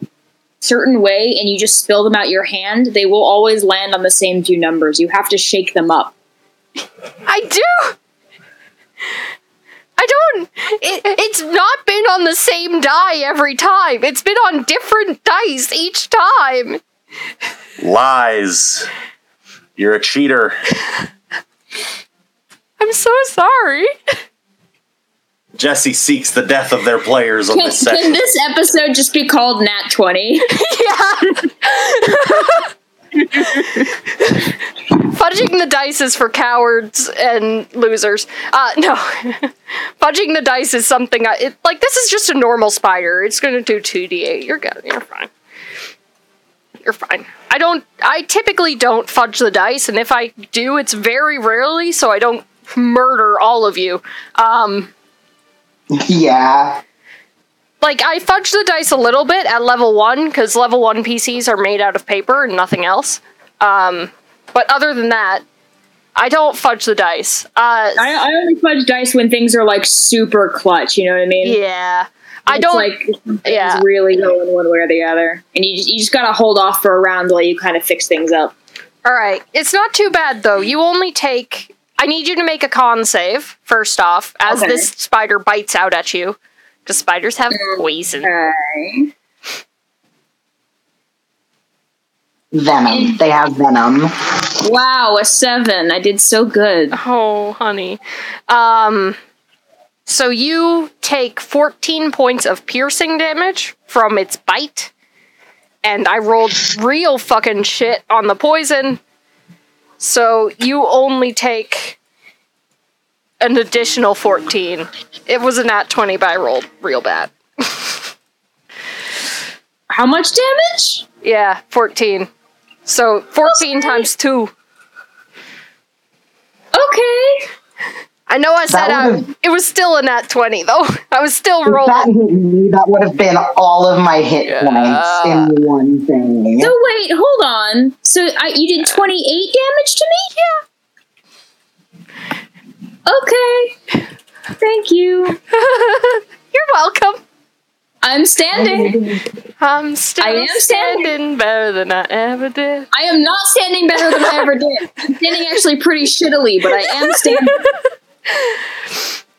certain way and you just spill them out your hand, they will always land on the same two numbers. You have to shake them up. I do. I don't. It, it's not been on the same die every time. It's been on different dice each time. Lies. You're a cheater. I'm so sorry. Jesse seeks the death of their players on Can, this can this episode just be called Nat 20? yeah. Fudging the dice is for cowards and losers. Uh, no. Fudging the dice is something I, it, like, this is just a normal spider. It's gonna do 2d8. You're good. You're fine. You're fine. I don't, I typically don't fudge the dice, and if I do, it's very rarely, so I don't murder all of you. Um, Yeah. like I fudged the dice a little bit at level one because level one PCs are made out of paper and nothing else. Um, but other than that, I don't fudge the dice. Uh, I, I only fudge dice when things are like super clutch. You know what I mean? yeah, I It's don't. like it's yeah. really going one way or the other, and you just, you just gotta hold off for a round while you kind of fix things up. All right, it's not too bad though. You only take. I need you to make a con save first off, as Okay. this spider bites out at you, because spiders have poison. Okay. Venom. They have venom. Wow, a seven. I did so good. Oh, honey. Um, so you take 14 points of piercing damage from its bite. And I rolled real fucking shit on the poison. So you only take an additional 14. It was a nat 20, but I rolled real bad. How much damage? Yeah, 14. So 14 Okay. times 2. Okay. I know I said I, it was still a nat 20, though. I was still If that rolling. hit me, that would have been all of my hit Yeah. points in one thing. So wait, hold on. So I, you did twenty-eight damage to me? Yeah. Okay. Thank you. You're welcome. I'm standing. I'm still I am standing. standing. better than I ever did. I am not standing better than I ever did. I'm standing actually pretty shittily, but I am standing.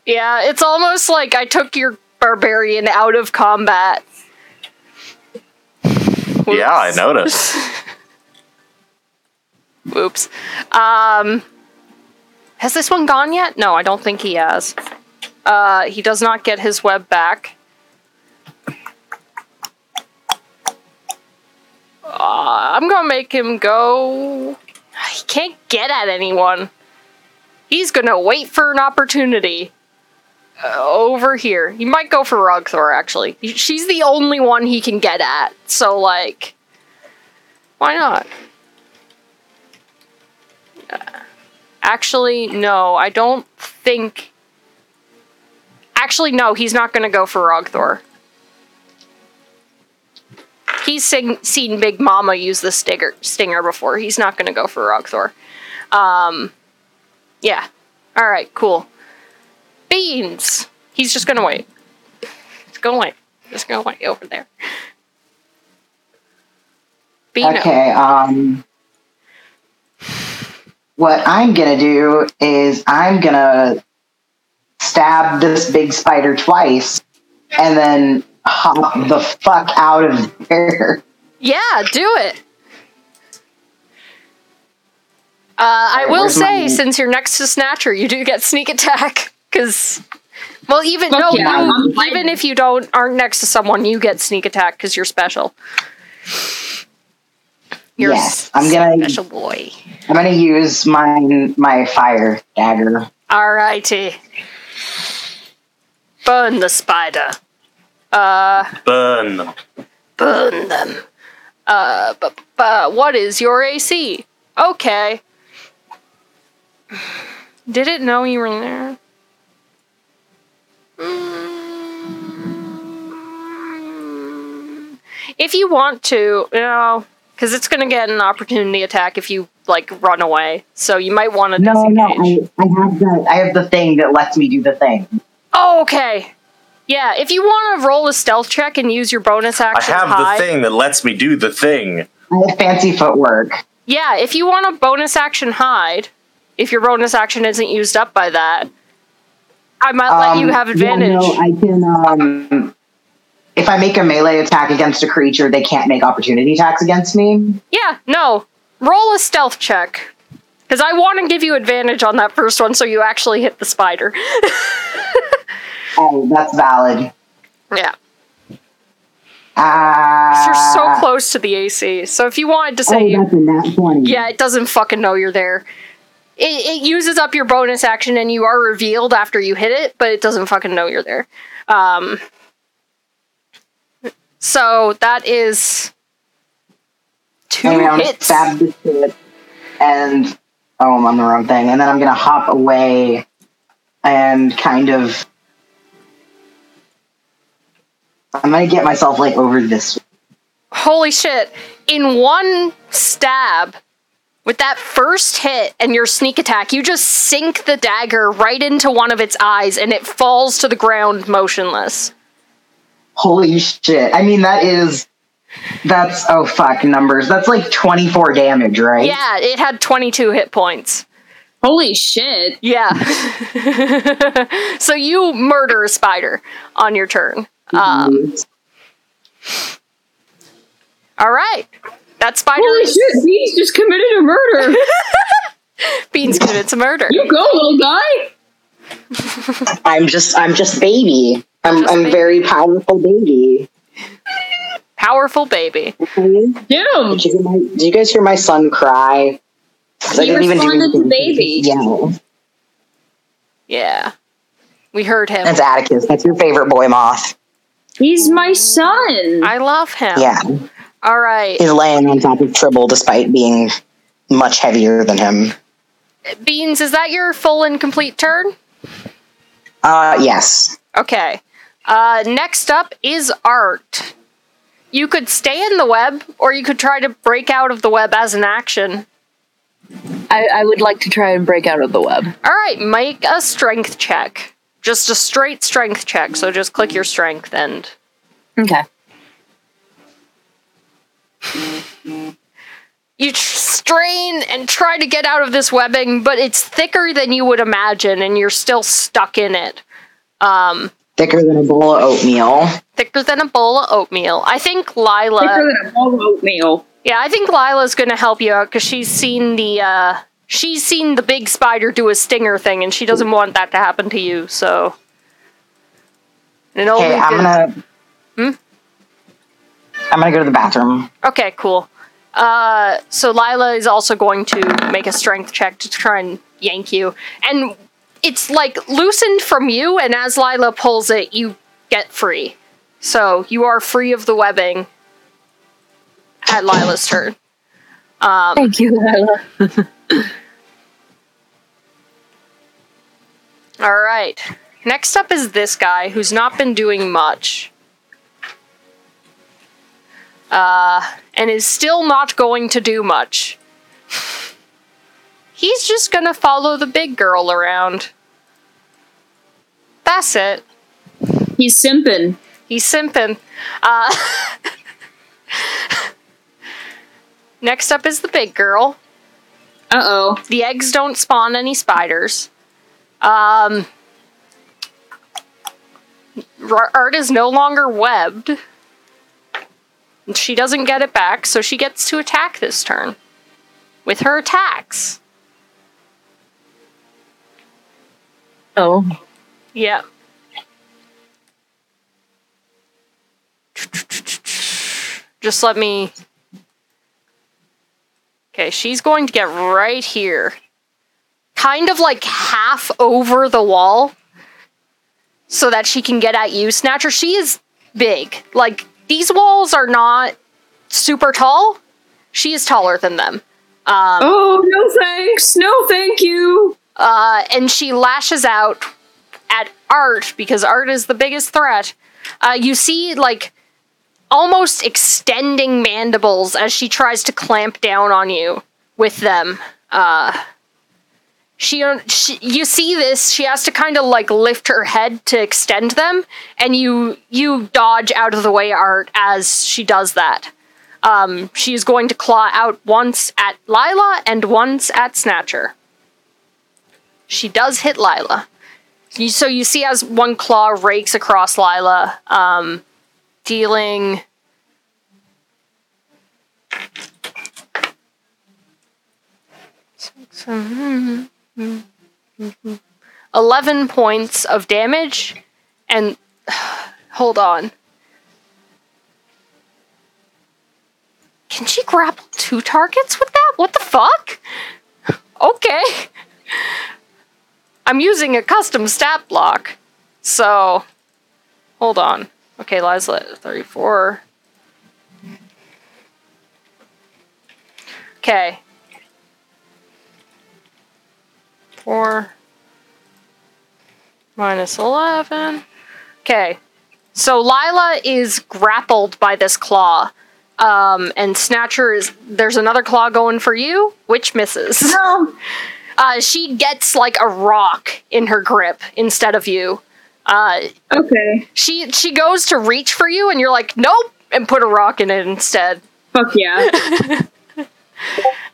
Yeah, it's almost like I took your barbarian out of combat. Yeah, I noticed. Whoops. Um, has this one gone yet? No, I don't think he has. Uh, he does not get his web back. Uh, I'm gonna make him go. He can't get at anyone. He's gonna wait for an opportunity. Uh, over here. He might go for Rogthor, actually. She's the only one he can get at. So, like, why not? Actually, no, I don't think. Actually, no, he's not to go for Rogthor. He's sing- seen Big Mama use the stinger, stinger before. He's not to go for Rogthor. Um, yeah. All right, cool. Beans. He's just going to wait. He's going to wait. Just going to wait over there. Beano. Okay, um what I'm gonna do is I'm gonna stab this big spider twice and then hop the fuck out of there. Yeah, do it. I will say, my- since you're next to Snatcher, you do get sneak attack. Because, well, even Fuck no, yeah, you- even if you don't aren't next to someone, you get sneak attack because you're special. You're Yes, a I'm gonna- special boy. I'm gonna use my my fire dagger. Alrighty, burn the spider. Uh, Burn. Them. Burn them. Uh, but, but what is your AC? Okay. Did it know you were there? If you want to, you know, because it's going to get an opportunity attack if you like run away. So you might want to No, no, disengage. I, I have the I have the thing that lets me do the thing. Oh, okay. Yeah, if you want to roll a stealth check and use your bonus action, I have high, the thing that lets me do the thing. I have fancy footwork. Yeah, if you want a bonus action hide, if your bonus action isn't used up by that, I might let you Um, have yeah, advantage. no, I can. Um, if I make a melee attack against a creature, they can't make opportunity attacks against me. yeah, no. Roll a stealth check. Because I want to give you advantage on that first one so you actually hit the spider. Oh, that's valid. yeah. Uh, You're so close to the AC. So if you wanted to say Oh, that's a nat twenty. Yeah, it doesn't fucking know you're there. It, it uses up your bonus action and you are revealed after you hit it, but it doesn't fucking know you're there. Um, so that is two I'm hits. stab this shit, and oh, I'm on the wrong thing. And then I'm gonna hop away and kind of I'm gonna get myself like over this. Holy shit. In one stab, with that first hit and your sneak attack, you just sink the dagger right into one of its eyes and it falls to the ground motionless. Holy shit! I mean, that is that's oh fuck numbers. That's like 24 damage, right? Yeah, it had 22 hit points. Holy shit. Yeah. so you murder a spider on your turn. Um, all right. That spider Holy is shit, Beans just committed a murder. Beans committed a murder. you go, little guy. I'm just I'm just baby. I'm Just I'm baby. very powerful baby. Powerful baby. Okay. Get him. Did you, hear my, did you guys hear my son cry? 'Cause I He didn't even do responded to anything. baby. Yeah, Yeah. We heard him. that's Atticus. That's your favorite boy moth. He's my son. I love him. Yeah, All right. he's laying on top of Tribble despite being much heavier than him. Beans, is that your full and complete turn? Uh, yes. Okay. Uh, next up is art. You could stay in the web, or you could try to break out of the web as an action. I, I would like to try and break out of the web. All right, make a strength check. Just a straight strength check. So just click your strength and Okay. You tr- strain and try to get out of this webbing, but it's thicker than you would imagine, and you're still stuck in it. Um, Thicker than a bowl of oatmeal. thicker than a bowl of oatmeal. I think Lila. Thicker than a bowl of oatmeal. Yeah, I think Lila's gonna help you out because she's seen the uh she's seen the big spider do a stinger thing and she doesn't want that to happen to you, so it only Okay, I'm gonna. Hmm? I'm gonna go to the bathroom. Okay, cool. Uh so Lila is also going to make a strength check to try and yank you. And it's like loosened from you, and as Lila pulls it, you get free. So you are free of the webbing at Lila's turn. Um, Thank you, Lila. All right. Next up is this guy who's not been doing much. Uh, and is still not going to do much. He's just gonna follow the big girl around. That's it. He's simping. He's simping. Uh, next up is the big girl. Uh oh. The eggs don't spawn any spiders. Um, Art is no longer webbed. She doesn't get it back, so she gets to attack this turn with her attacks. Oh. Yeah. Just let me. Okay, she's going to get right here. Kind of like half over the wall. So that she can get at you, Snatcher. She is big. Like, these walls are not super tall. She is taller than them. Um, Oh, no thanks. No thank you. uh, and she lashes out at Art because Art is the biggest threat. Uh, you see, like, almost extending mandibles as she tries to clamp down on you with them. Uh, she, she, you see this. She has to kind of like lift her head to extend them, and you you dodge out of the way, Art, as she does that. Um, she is going to claw out once at Lila and once at Snatcher. She does hit Lila. You, so you see as one claw rakes across Lila, um, dealing. Eleven points of damage, and hold on. Can she grapple two targets with that? What the fuck? Okay. I'm using a custom stat block. So, hold on. Okay, Liza, 34. Okay. 4 minus 11. Okay. So Lila is grappled by this claw. Um, and Snatcher is there's another claw going for you, which misses. No. Uh, she gets like a rock in her grip instead of you. Uh, Okay. she she goes to reach for you, and you're like, nope, and put a rock in it instead. Fuck yeah.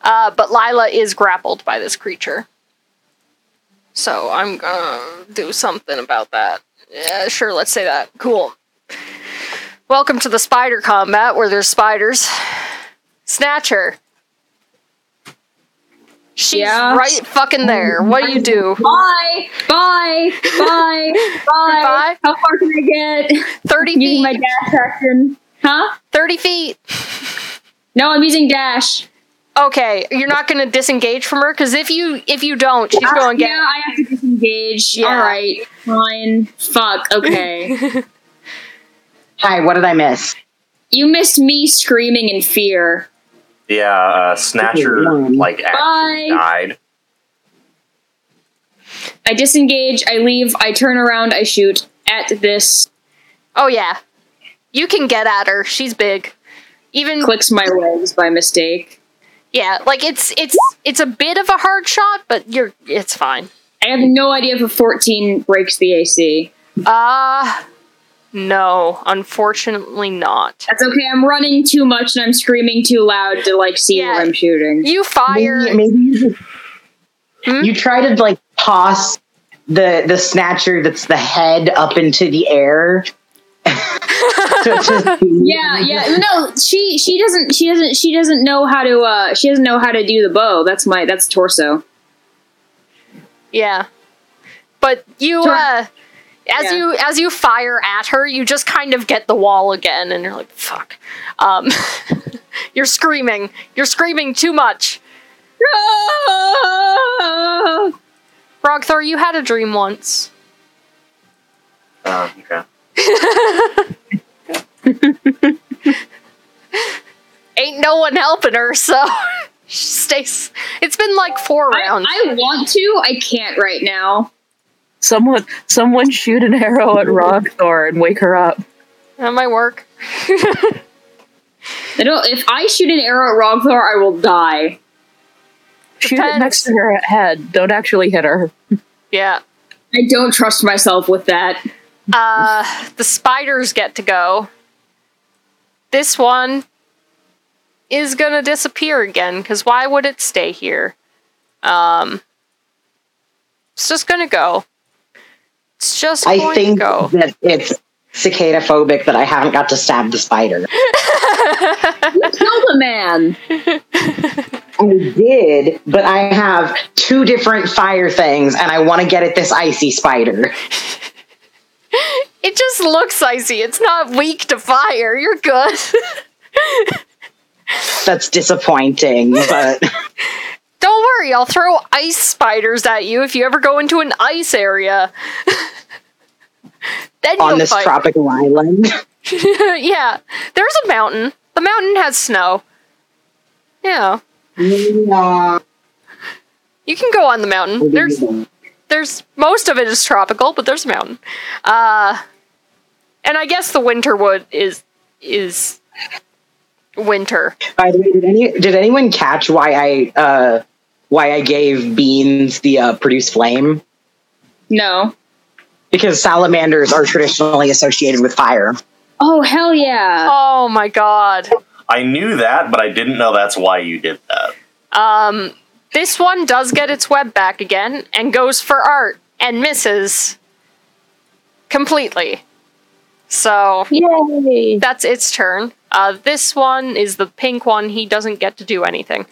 Uh, but Lila is grappled by this creature. So I'm gonna do something about that. Yeah, sure, let's say that. Cool. Welcome to the spider combat where there's spiders. Snatcher. She's Yeah. right fucking there. What do you do? Bye. Bye. Bye. Bye. Goodbye. How far can I get? 30 feet. using my dash action. Huh? 30 feet. No, I'm using dash. Okay, you're not gonna disengage from her because if you if you don't, she's going to get. Yeah, I have to disengage. Yeah. All right. Fine. Fuck. Okay. Hi, what did I miss? you missed me screaming in fear. Yeah, uh, Snatcher Okay, like actually Bye. died. I disengage. I leave. I turn around. I shoot at this. Oh yeah, you can get at her. She's big. Even Clicks my legs by mistake. Yeah, like it's it's it's a bit of a hard shot, but you're it's fine. I have no idea if a 14 breaks the AC. Uh no, unfortunately not. That's okay. I'm running too much and I'm screaming too loud to like see Yeah. what I'm shooting. You fire. Maybe, maybe you, just- Hmm? you try to like toss the the snatcher that's the head up into the air. To- to- Yeah, yeah. No, she she doesn't she doesn't she doesn't know how to uh she doesn't know how to do the bow. That's my that's torso. Yeah, but you uh. As Yeah. you as you fire at her, you just kind of get the wall again, and you're like, "Fuck!" Um, you're screaming. You're screaming too much. Rogthor, you had a dream once. Uh, okay. Ain't no one helping her, so she stays. It's been like four I, rounds. I want to, I can't right now. Someone, someone shoot an arrow at Rogthor and wake her up. that might work. I don't. If I shoot an arrow at Rogthor, I will die. Shoot Depends. it next to her head. Don't actually hit her. Yeah. I don't trust myself with that. Uh, the spiders get to go. This one is gonna disappear again, because why would it stay here? Um, it's just gonna go. It's just I think to go. that it's cicada phobic that I haven't got to stab the spider. Kill the man. I did, but I have two different fire things, and I want to get at this icy spider. It just looks icy. It's not weak to fire. You're good. That's disappointing, but Don't worry, I'll throw ice spiders at you if you ever go into an ice area. then on you'll this fight. tropical island. yeah, there's a mountain. The mountain has snow. Yeah, Yeah. you can go on the mountain. There's there's most of it is tropical, but there's a mountain. Uh, and I guess the winter wood is is winter. By the way, did, any, did anyone catch why I uh, why I gave beans the uh, produce flame? No. Because salamanders are traditionally associated with fire. Oh hell yeah. Oh my god. I knew that, but I didn't know that's why you did that. Um, this one does get its web back again and goes for art and misses completely. So Yay! that's its turn. Uh, this one is the pink one. He doesn't get to do anything.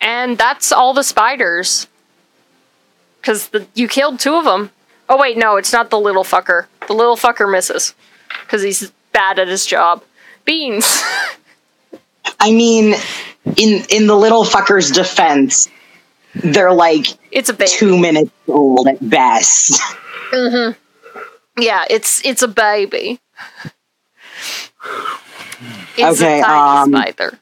And that's all the spiders. Because you killed two of them. Oh, wait, no, it's not the little fucker. The little fucker misses. Because he's bad at his job. Beans. I mean, in in the little fucker's defense, they're like it's a baby. two minutes old at best. Yeah, it's it's a baby. It's Okay, a tiny um, spider.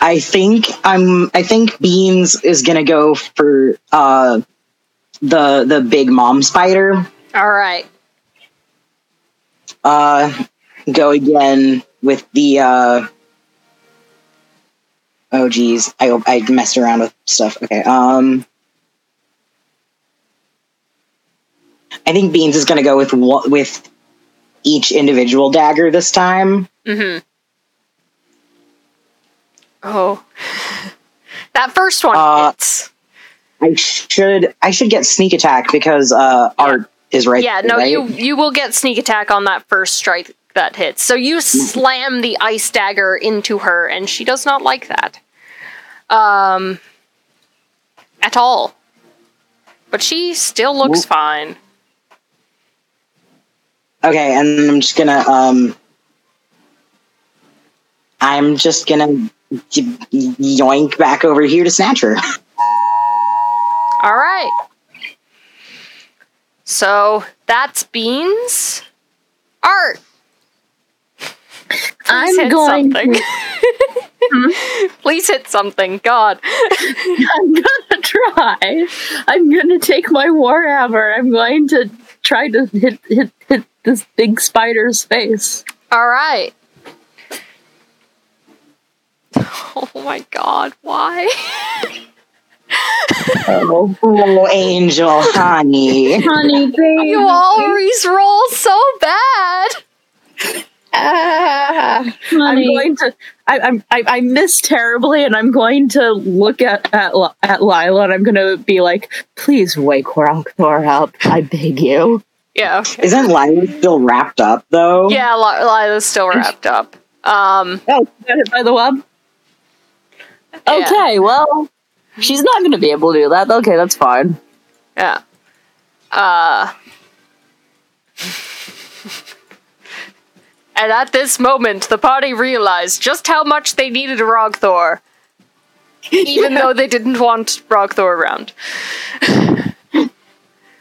I think I'm. I think Beans is gonna go for uh, the the big mom spider. All right. uh, go again with the. Uh, oh, geez, I I messed around with stuff. Okay. Um, I think Beans is going to go with with each individual dagger this time. Mm-hmm. Oh. that first one Uh, hits. I should I should get sneak attack because uh, Art is right. yeah, no, right? you you will get sneak attack on that first strike that hits. So you slam the ice dagger into her, and she does not like that. Um, at all. But she still looks Whoop. fine. Okay, and I'm just gonna um I'm just gonna y- yoink back over here to snatch her. All right. So that's beans. Art. Please I'm hit going something. Hmm? Please hit something. God. I'm gonna try. I'm gonna take my warhammer. I'm going to try to hit hit hit this big spider's face. All right. Oh my god, why? Oh, Oh, Angel, honey. Honey, baby. You always roll so bad. Ah. I'm going to. I, I'm. I, I miss terribly, and I'm going to look at at, at Lila, and I'm going to be like, "Please wake Rogthor up, I beg you." Yeah. Isn't Lila still wrapped up though? Yeah, Li- Lila's still wrapped up. Um, Oh, hit by the web. Yeah. Okay, well, she's not going to be able to do that. Okay, that's fine. yeah. Uh. And at this moment, the party realized just how much they needed Rogthor, even though they didn't want Rogthor around.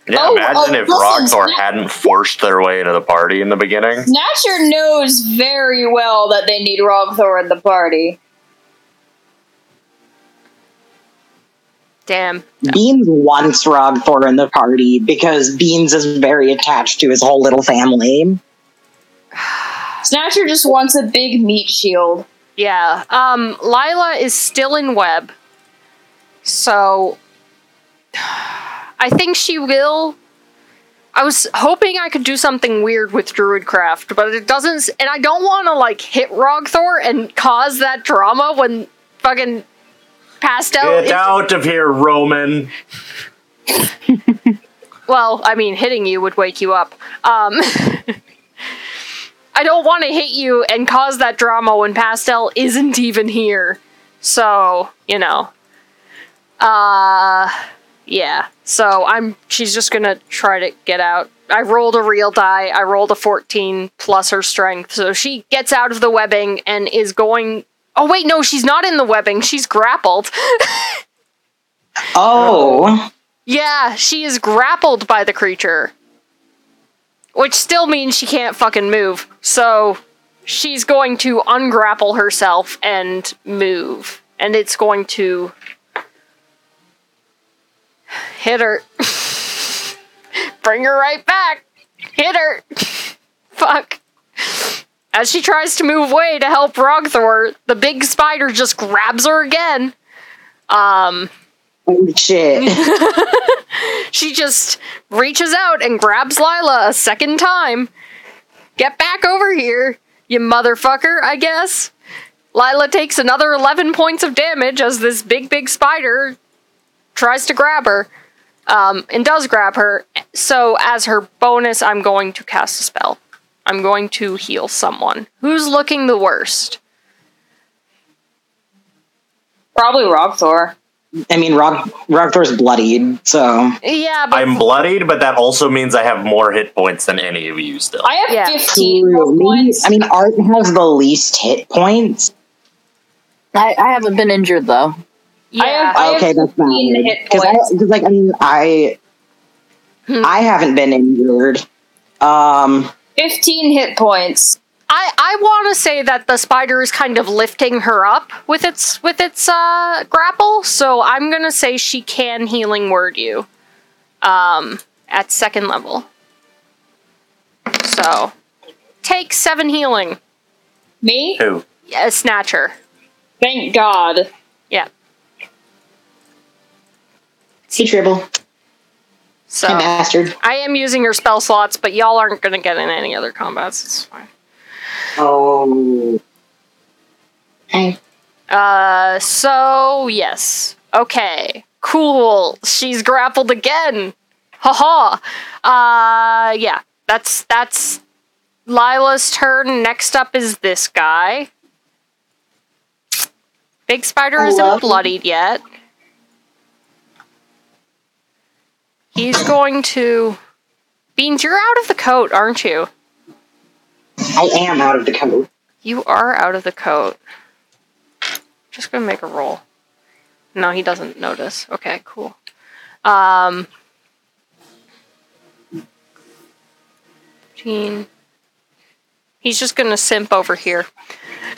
Yeah, Oh, imagine oh, if listen, Rogthor Snap- hadn't forced their way into the party in the beginning. Snatcher knows very well that they need Rogthor in the party. Damn. Beans wants Rogthor in the party because Beans is very attached to his whole little family. Snatcher just wants a big meat shield. Yeah. Um, Lila is still in web. So I think she will. I was hoping I could do something weird with Druidcraft, but it doesn't. And I don't want to like hit Rogthor and cause that drama when fucking passed out. Get out of here, Roman. Well, I mean, hitting you would wake you up. Um, I don't want to hit you and cause that drama when Pastel isn't even here. So, you know. Uh, yeah. So I'm. She's just gonna try to get out. I rolled a real die. I rolled a 14 plus her strength. So she gets out of the webbing and is going. Oh, wait, no, she's not in the webbing. She's grappled. Oh, Yeah, she is grappled by the creature. Which still means she can't fucking move. So she's going to ungrapple herself and move. And it's going to hit her. Bring her right back. Hit her. Fuck. As she tries to move away to help Rogthor, the big spider just grabs her again. Um, holy shit. she just reaches out and grabs Lila a second time. Get back over here, you motherfucker, I guess. Lila takes another 11 points of damage as this big, big spider tries to grab her. Um, and does grab her. So, as her bonus, I'm going to cast a spell. I'm going to heal someone. Who's looking the worst? Probably Rogthor. I mean, Rog Rogthor's bloodied, so Yeah, but I'm bloodied, but that also means I have more hit points than any of you still. I have Yeah. 15 Maybe- points. I mean, Art has the least hit points. I, I haven't been injured though. yeah. I have, I have okay, that's 15 valid. Because. I, cause like, I mean, I, Hmm. I haven't been injured. Um, 15 hit points. I, I want to say that the spider is kind of lifting her up with its with its uh, grapple, so I'm gonna say she can healing word you, um, at second level. So, take seven healing. Me? Who? Yeah, snatcher. Thank God. Yeah. See Tribble. So I bastard. I am using her spell slots, but y'all aren't gonna get in any other combats. It's fine. Oh. Hey. Uh, so yes. Okay. Cool. She's grappled again. Haha. Uh, yeah. That's that's Lila's turn. Next up is this guy. Big Spider I isn't love- bloodied yet. He's going to. Beans, you're out of the coat, aren't you? I am out of the coat. You are out of the coat. Just gonna make a roll. No, he doesn't notice. Okay, cool. Um. Gene. He's just gonna simp over here.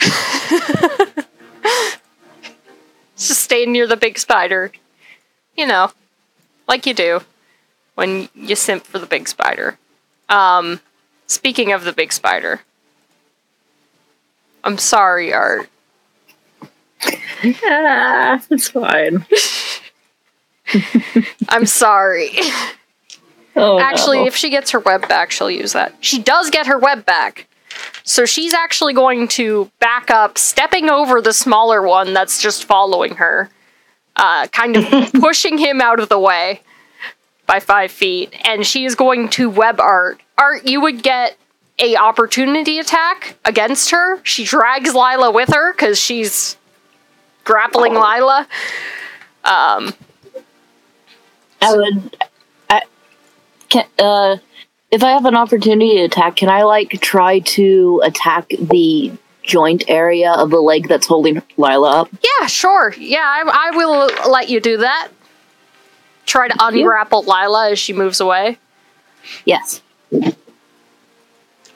just staying near the big spider. You know, like you do when you simp for the big spider. Um, speaking of the big spider, I'm sorry, Art. Yeah, it's fine. I'm sorry. Oh, actually, no. if she gets her web back, she'll use that. She does get her web back. So she's actually going to back up, stepping over the smaller one that's just following her, uh, kind of pushing him out of the way by five feet. And she is going to web Art. Art, you would get a opportunity attack against her. She drags Lila with her because she's grappling Lila. Um, I would. I can. Uh, if I have an opportunity to attack, can I like try to attack the joint area of the leg that's holding Lila up? Yeah, sure. Yeah, I, I will let you do that. Try to ungrapple Lila as she moves away. Yes.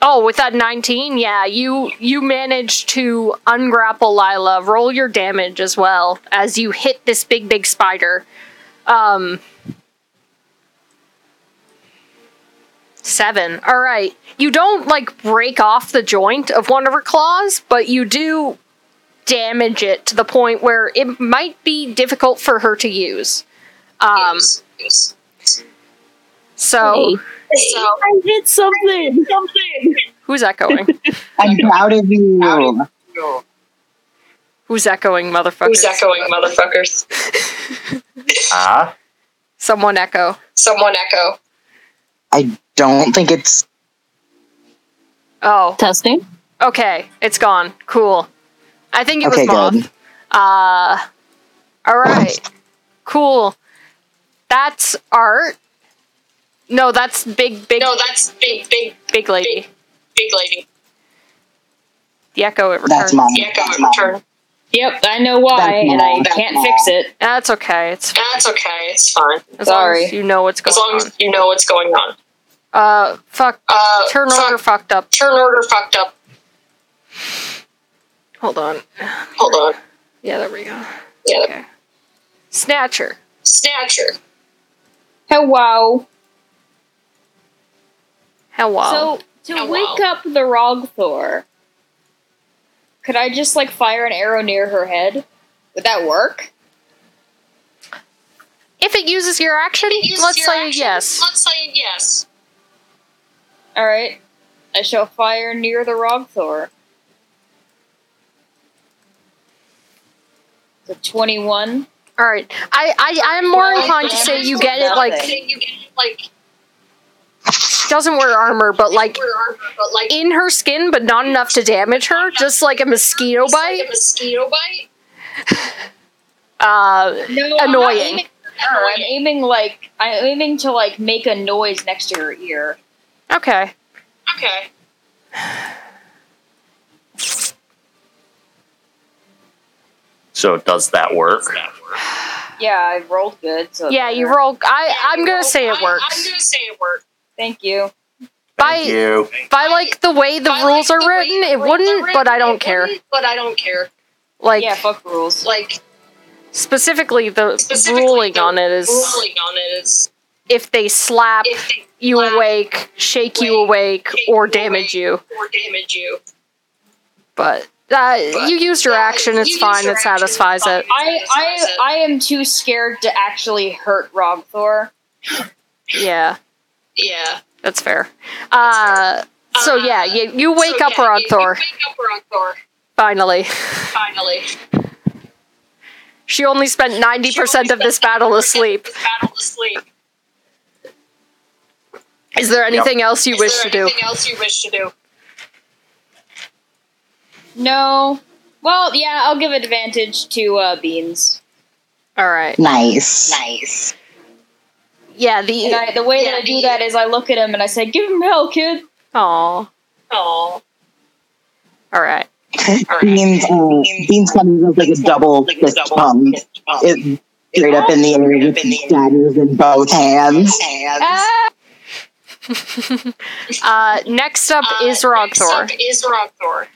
Oh, with that 19, yeah, you you manage to ungrapple Lila. Roll your damage as well as you hit this big big spider. Um 7. All right. You don't like break off the joint of one of her claws, but you do damage it to the point where it might be difficult for her to use. Um so Hey. I hit something. Something. who's echoing? I'm proud of you. who's echoing, motherfuckers? Who's echoing, motherfuckers? Ah? Someone echo. Someone echo. I don't think it's. Oh, Testing. okay. It's gone. Cool. I think it Okay, was Moth. good. Uh, all right. Cool. That's art. No, that's big, big, No, that's big, big, big lady. big lady. The echo it returns. That's mine. The echo That's in mine. return. Yep, I know why, and I mine. can't That's fix it. That's okay. It's That's okay. It's fine. as long Sorry. as you know what's going As long on. as you know what's going on. Uh, fuck. Uh, Turn fuck, order fucked up. Turn order fucked up. Hold on. Hold on. Yeah, there we go. Yeah. Okay. Snatcher. Snatcher. Hello. Hello. So to Oh, wake wow. up the Rogthor, could I just like fire an arrow near her head? Would that work? if it uses your action, Use let's your say action. yes. Let's say yes. All right. I shall fire near the Rogthor. The twenty-one. All right. I, I I'm more inclined to say you get it like Say you get it like she doesn't wear armor, but like wear armor, but like in her skin, but not enough to damage her, just like a mosquito it's like bite. a mosquito bite. Uh, No, I'm not Annoying. aiming at. I'm aiming like I'm aiming to like make a noise next to her ear. okay. Okay. So does that work? Yeah, I rolled good. So Yeah, you roll. I I'm gonna say it I- works. I'm gonna say it works. Thank you. By Thank you. by, like the way the I rules like are the written, it wouldn't. written, But I don't care. But I don't care. Like yeah, fuck rules. Like specifically, the specifically ruling the on it is ruling on it is if they slap If they you slap, awake, shake you awake, awake, shake or damage you. or damage you. But uh, you used your action. It's used fine. It satisfies it's it. I, I I am too scared to actually hurt Rogthor. Yeah, Yeah. that's fair. Uh, so yeah, you, you wake So, up yeah, you- Rogthor. You wake up Rogthor, Finally, finally. she only spent ninety percent of this battle asleep. This battle asleep. Is there anything else you Is wish to do? anything else you wish to do? No. Well, yeah, I'll give advantage to uh, Beans. All right. Nice. Nice. Yeah. The And I, the way that I do that is I look at him and I say, "Give him hell, kid." oh. Oh. All right. Beans, uh, Beans kind of like a double fist pump. It, straight up in the air with the daggers in both hands. Ah! Uh, next up Uh, is Next Rogthor. up is Rogthor.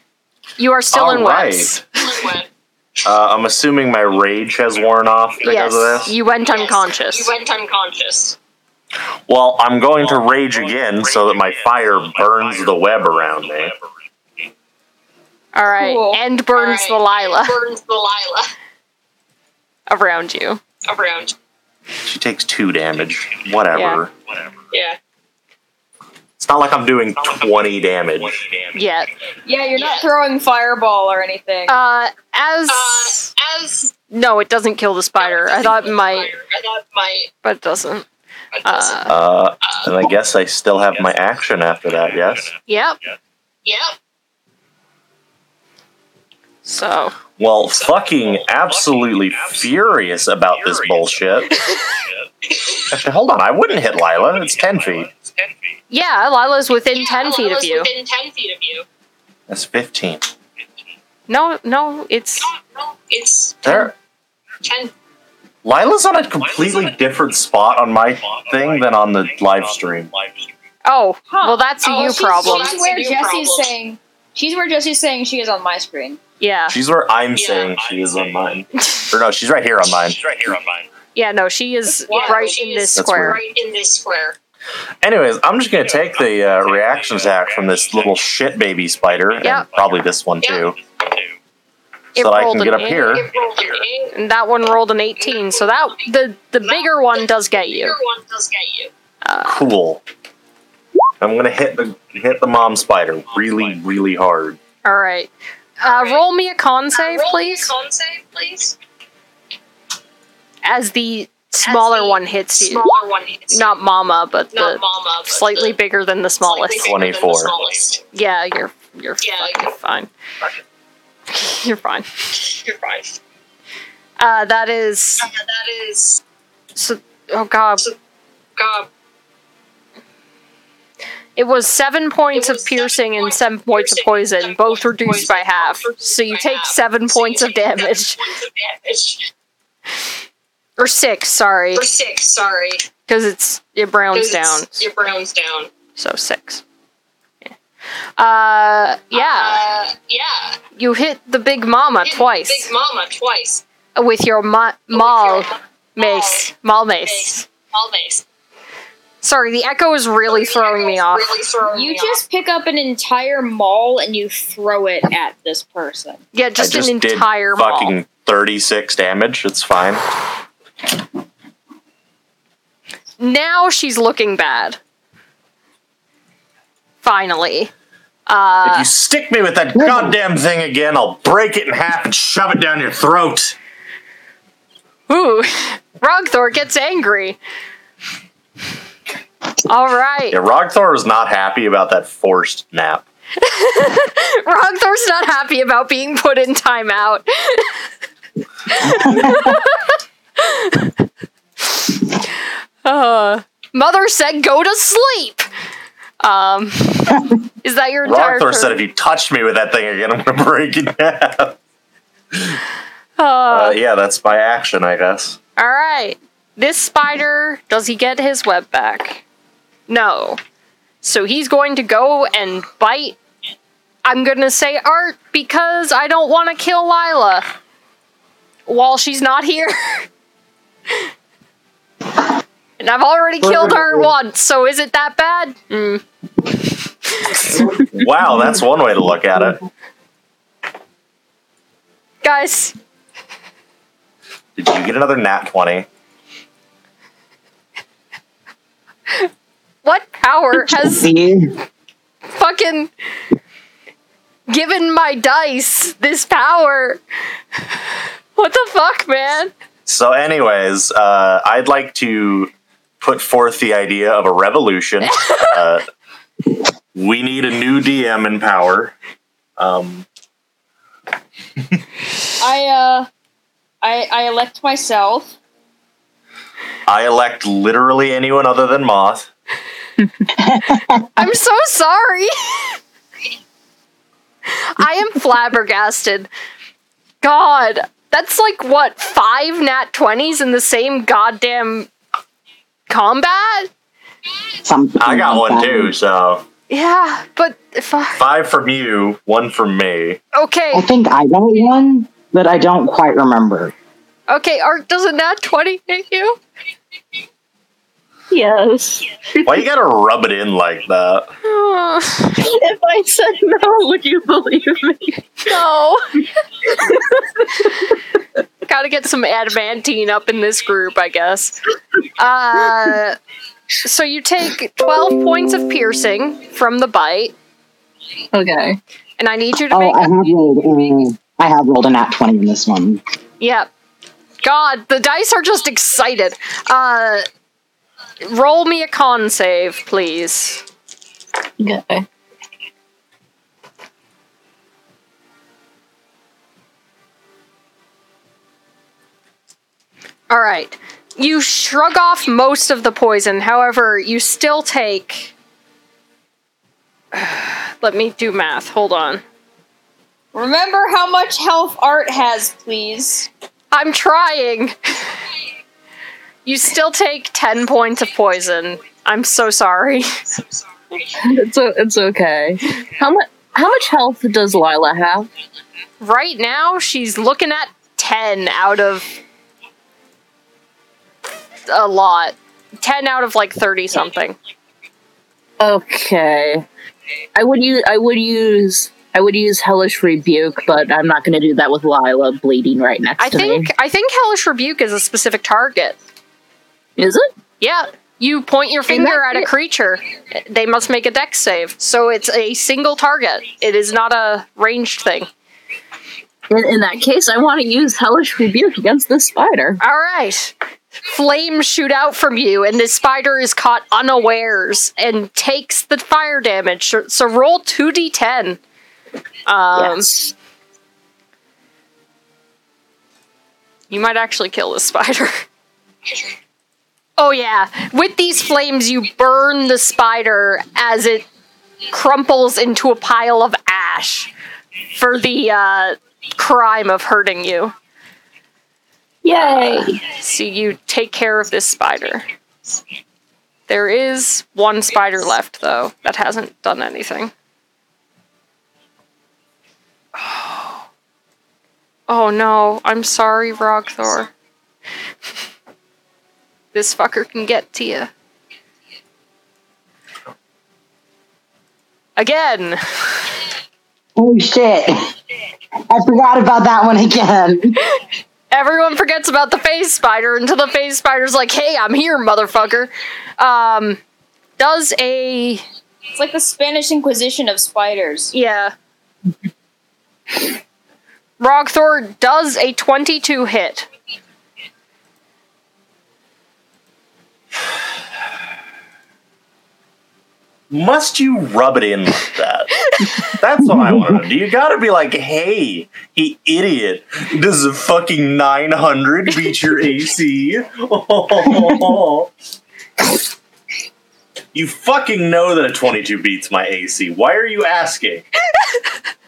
You are still in All right. Webs. When- Uh, I'm assuming my rage has worn off because Yes, of this. you went Yes, unconscious. You went unconscious. Well, I'm going to rage again so that my fire burns the web around me. All right, Cool. and burns the Alright, Lila Burns the Lila around you. around. She takes two damage. Whatever. Yeah. It's not like I'm doing 20 damage. Yeah. Yeah, you're not throwing fireball or anything. Uh, as Uh, as no, it doesn't kill the spider. I thought it might, I thought it might. but it doesn't. But doesn't. Uh, Uh, and I guess I still have my action after that, yes? yep. yep. So Well, fucking absolutely furious about this bullshit. Actually, hold on. I wouldn't hit Lila. It's 10 feet. Yeah, Lila's within Yeah, ten feet of Lila's you. Within ten feet of you. That's 15. No, no, it's No, no, it's There. ten. Lila's on a completely different spot on my thing than on the live stream. oh, Huh. well, that's a Oh, you she's- problem. she's- She's where That's a new Jesse's problem. saying. She's where Jesse's saying she is on my screen. Yeah, She's where I'm Yeah. saying she is on mine. Or no, she's right here on mine. She's right here on mine. Yeah, no, she is Yeah, right she in this is That's square. Right in this square. Anyways, I'm just gonna take the uh, reaction attack from this little shit baby spider, Yeah. and probably this one too, It so I can get up eight. here. It rolled an eight. And that one rolled an 18, so that the the bigger one does get you. bigger one does get you. Uh, Cool. I'm gonna hit the hit the mom spider really, really hard. all right. Uh, roll me a con Uh, save, roll me a please. Con save, please. As the smaller one hits you. Smaller one hits you. Not Mama, but Not the Mama, but slightly the bigger than the smallest. slightly bigger than the 24. smallest. Yeah, you're you're Yeah, fucking you're- fine. You're fine. You're fine. Uh, that is Uh, that is so. Oh god, God. it was seven points It of piercing seven and seven of points of poison, seven both points of reduced by half. So you take half. seven So you of take seven points of damage. Or six. Sorry, Or six, sorry. because it's it browns 'Cause down. it's- It browns down. So six. Yeah. Uh, yeah. Uh, yeah. You hit the big mama Hit twice Big Mama twice. with your ma- With maul your ma- mace. Maul mace. mace. Maul mace. Sorry, the echo is really The throwing me off. Really throwing You me just pick up an entire mall and you throw it at this person. Yeah, I just, just an did entire maul. fucking 36 damage. It's fine. Now she's looking bad. Finally. if Uh, you stick me with that goddamn thing again, I'll break it in half and shove it down your throat. ooh, Rogthor gets angry. All right. Yeah, Rogthor is not happy about that forced nap. Rogthor's not happy about being put in timeout. uh, Mother said go to sleep. Um, is that your entire turn? said if you touch me with that thing again, I'm gonna break it. Uh, Uh, yeah, that's my action, I guess. all right. This spider, does he get his web back? No. So he's going to go and bite. I'm going to say Art because I don't want to kill Lila while she's not here. And I've already killed her once, so is it that bad? Mm. Wow, that's one way to look at it. Guys, Did you get another nat 20? what power has See? fucking given my dice this power? What the fuck, man? So, anyways, uh, I'd like to put forth the idea of a revolution. uh, we need a new DM in power. Um, I uh, I I elect myself. I elect literally anyone other than Moth. I'm so sorry. I am flabbergasted. God, that's like what, five nat 20s in the same goddamn combat? Something I got like one that. too, so Yeah, but if I, five from you, one from me. okay, I think I got one, but I don't quite remember. okay, Art doesn't nat 20 hit you? Yes. Why you gotta rub it in like that? If I said no, would you believe me? no. Gotta get some adamantine up in this group, I guess. Uh, so you take 12 points of piercing from the bite, Okay. and I need you to Oh, make I have rolled. Uh, I have rolled a nat twenty in this one. Yep. God, the dice are just excited. Uh, roll me a con save, please. Okay. All right. You shrug off most of the poison. However, you still take. Let me do math. Hold on. Remember how much health Art has, please. I'm trying. You still take 10 points of poison. I'm so sorry. It's o- it's okay. How much how much health does Lila have? Right now, she's looking at 10 out of a lot. 10 out of like 30 something. Okay. I would use I would use I would use hellish rebuke, but I'm not going to do that with Lila bleeding right next I to think me. I think hellish rebuke is a specific target. Is it? Yeah, you point your finger at a creature. They must make a dex save. So it's a single target. It is not a ranged thing. In, in that case, I want to use hellish rebuke against this spider. All right. Flames shoot out from you, and the spider is caught unawares and takes the fire damage. So, so roll 2d10. Um, yes. You might actually kill the spider. oh, yeah. With these flames, you burn the spider as it crumples into a pile of ash for the uh, crime of hurting you. Yay! So you take care of this spider. There is one spider left, though, that hasn't done anything. Oh no, I'm sorry, Rogthor. this fucker can get to you. Again! Oh shit! I forgot about that one again. Everyone forgets about the phase spider until the phase spider's like, hey, I'm here, motherfucker. Um, does a It's like the Spanish Inquisition of spiders. Yeah. Rogthor does a 22 hit. Must you rub it in like that? That's what I want to do. You gotta be like, hey, he idiot. Does a fucking 900 beat your AC? you fucking know that a 22 beats my AC. Why are you asking?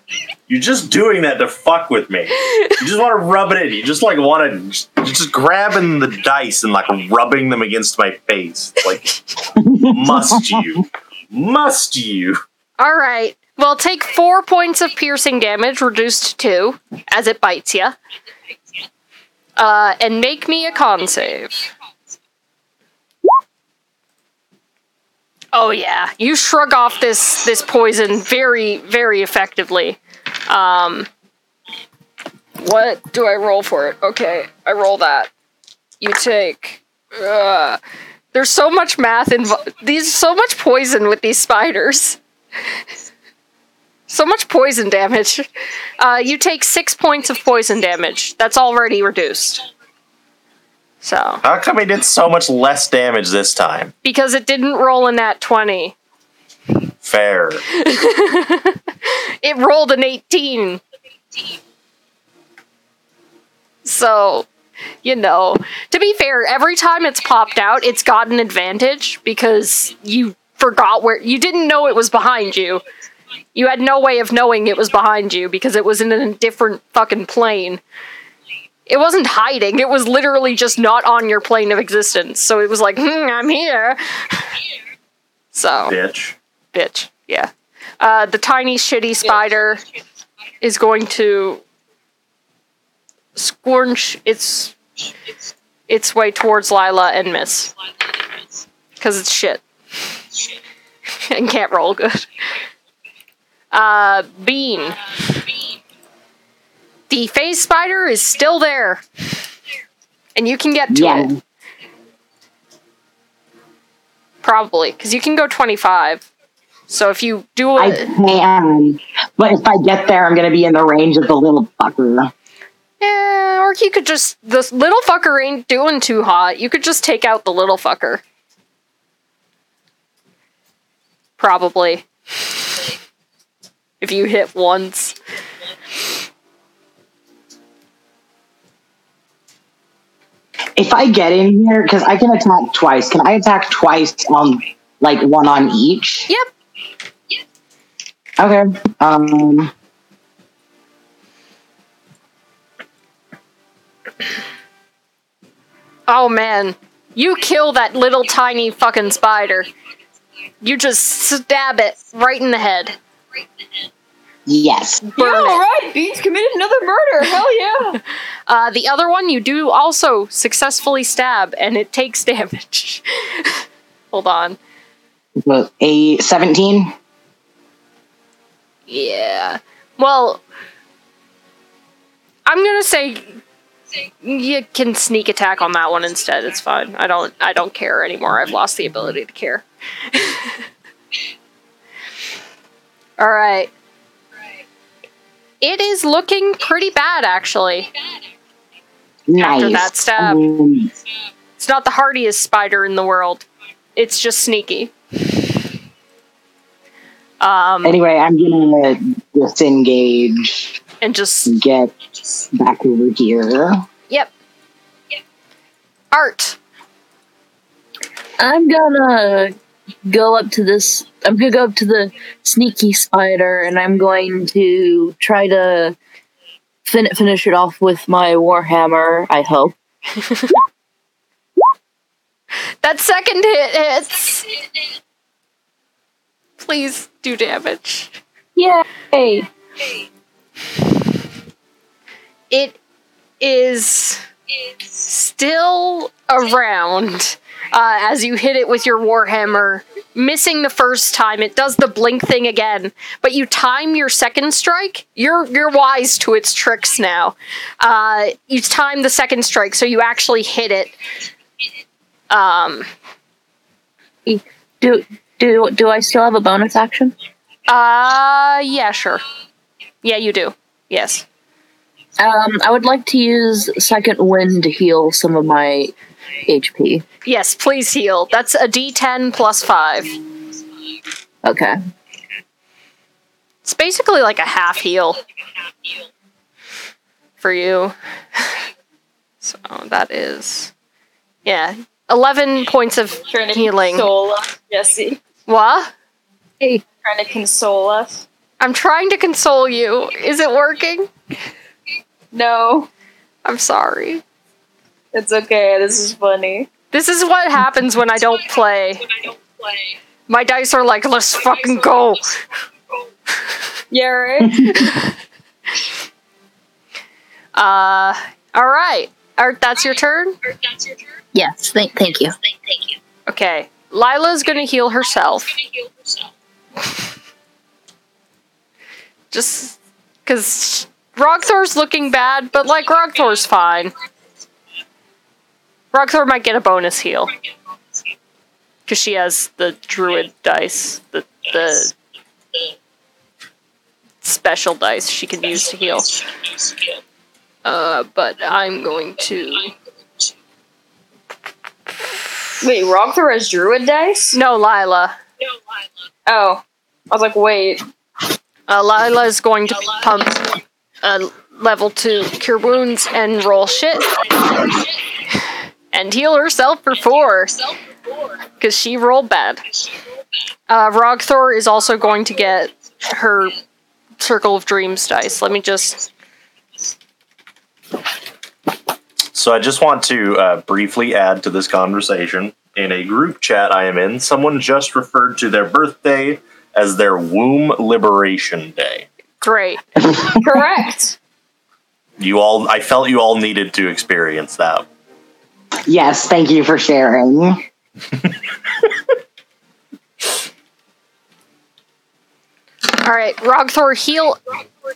You're just doing that to fuck with me. You just want to rub it in. You just like want to just, just grabbing the dice and like rubbing them against my face. Like, must you? Must you? All right. Well, take four points of piercing damage, reduced to two, as it bites you. Uh, and make me a con save. Oh yeah, you shrug off this this poison very very effectively. Um, what do I roll for it? Okay, I roll that. You take. Uh, there's so much math involved. These so much poison with these spiders. so much poison damage. Uh, you take six points of poison damage. That's already reduced. So How come he did so much less damage this time? because it didn't roll in that twenty, Fair. it rolled an eighteen. So, you know, to be fair, every time it's popped out, it's got an advantage because you forgot where you didn't know it was behind you. You had no way of knowing it was behind you because it was in a different fucking plane. It wasn't hiding, it was literally just not on your plane of existence. So it was like, hmm, I'm here. So, Bitch. bitch, yeah. Uh, the tiny shitty spider is going to scorch its its way towards Lila and miss because it's shit and can't roll good. Uh, Bean. The phase spider is still there, and you can get to Yeah. it probably because you can go twenty five. So if you do it. I can, but if I get there, I'm gonna be in the range of the little fucker. Yeah, or you could just this little fucker ain't doing too hot. You could just take out the little fucker. Probably. If you hit once. If I get in here, because I can attack twice, can I attack twice on like one on each? Yep. Okay. Um. Oh man. You kill that little tiny fucking spider. You just stab it right in the head. Yes. Burn yeah, it. all right. Beans committed another murder. Hell yeah. Uh, the other one you do also successfully stab, and it takes damage. Hold on. A seventeen. Yeah. Well, I'm gonna say you can sneak attack on that one instead. It's fine. I don't. I don't care anymore. I've lost the ability to care. All right. It is looking pretty bad, actually. Nice. After that stab. Um, It's not the hardiest spider in the world. It's just sneaky. Um, anyway, I'm gonna disengage. and just Get back over here. yep. Art. I'm gonna go up to this. I'm gonna go up to the sneaky spider, and I'm going to try to fin- finish it off with my warhammer. I hope. That second hit hits. Please do damage. Yay! It is still around uh, as you hit it with your warhammer. Missing the first time, it does the blink thing again, but you time your second strike. You're you're wise to its tricks now. Uh, you time the second strike, so you actually hit it. Um, Do do do I still have a bonus action? uh, yeah, sure. Yeah, you do. Yes. Um, I would like to use second wind to heal some of my HP. Yes, please heal. That's a d10 plus 5. Okay. It's basically like a half heal for you. So that is. Yeah. 11 points of Trying to healing. console us, Jesse. What? Hey, Trying to console us. I'm trying to console you. Is it working? No, I'm sorry. it's okay. This is funny. This is what happens when I don't play. When I don't play. My dice are like, let's fucking go. Yeah, right? Uh, alright. Art, that's your turn? Or that's your turn. yes. Thank thank you. Thank, thank you. Okay. Lila's gonna heal herself. Gonna heal herself. Just because Rogthor's looking bad, but like Rogthor's fine. Rogthor might get a bonus heal because she has the druid dice, the the special dice she can use to heal. Uh, but I'm going to Wait, Rogthor has druid dice? no Lila. No, Lila. Oh. I was like, wait. Uh, Lila is going to pump a level two cure wounds and roll shit and heal herself for four because she rolled bad. Uh, Rogthor is also going to get her Circle of Dreams dice. Let me just. So I just want to uh, briefly add to this conversation. In a group chat I am in, someone just referred to their birthday as their Womb Liberation Day. Great. Correct. You all, I felt you all needed to experience that. Yes, thank you for sharing. All right, Rogthor, heal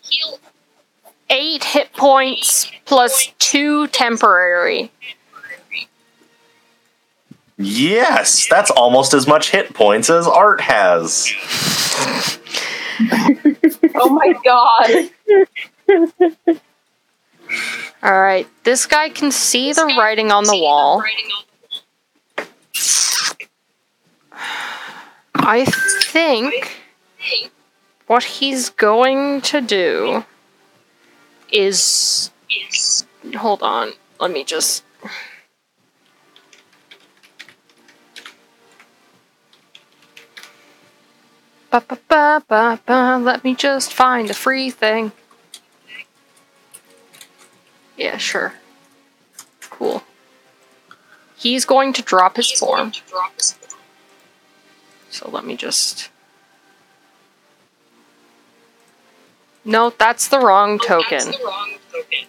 heal. eight hit points plus two temporary. Yes, that's almost as much hit points as Art has. Oh my god. All right, this guy can see the writing on the wall. I think what he's going to do Is hold on. Let me just. Ba, ba, ba, ba, ba. Let me just find a free thing. Yeah, sure. Cool. He's going to drop his form. to drop his form. So let me just. No, that's the wrong Oh, token. That's the wrong token.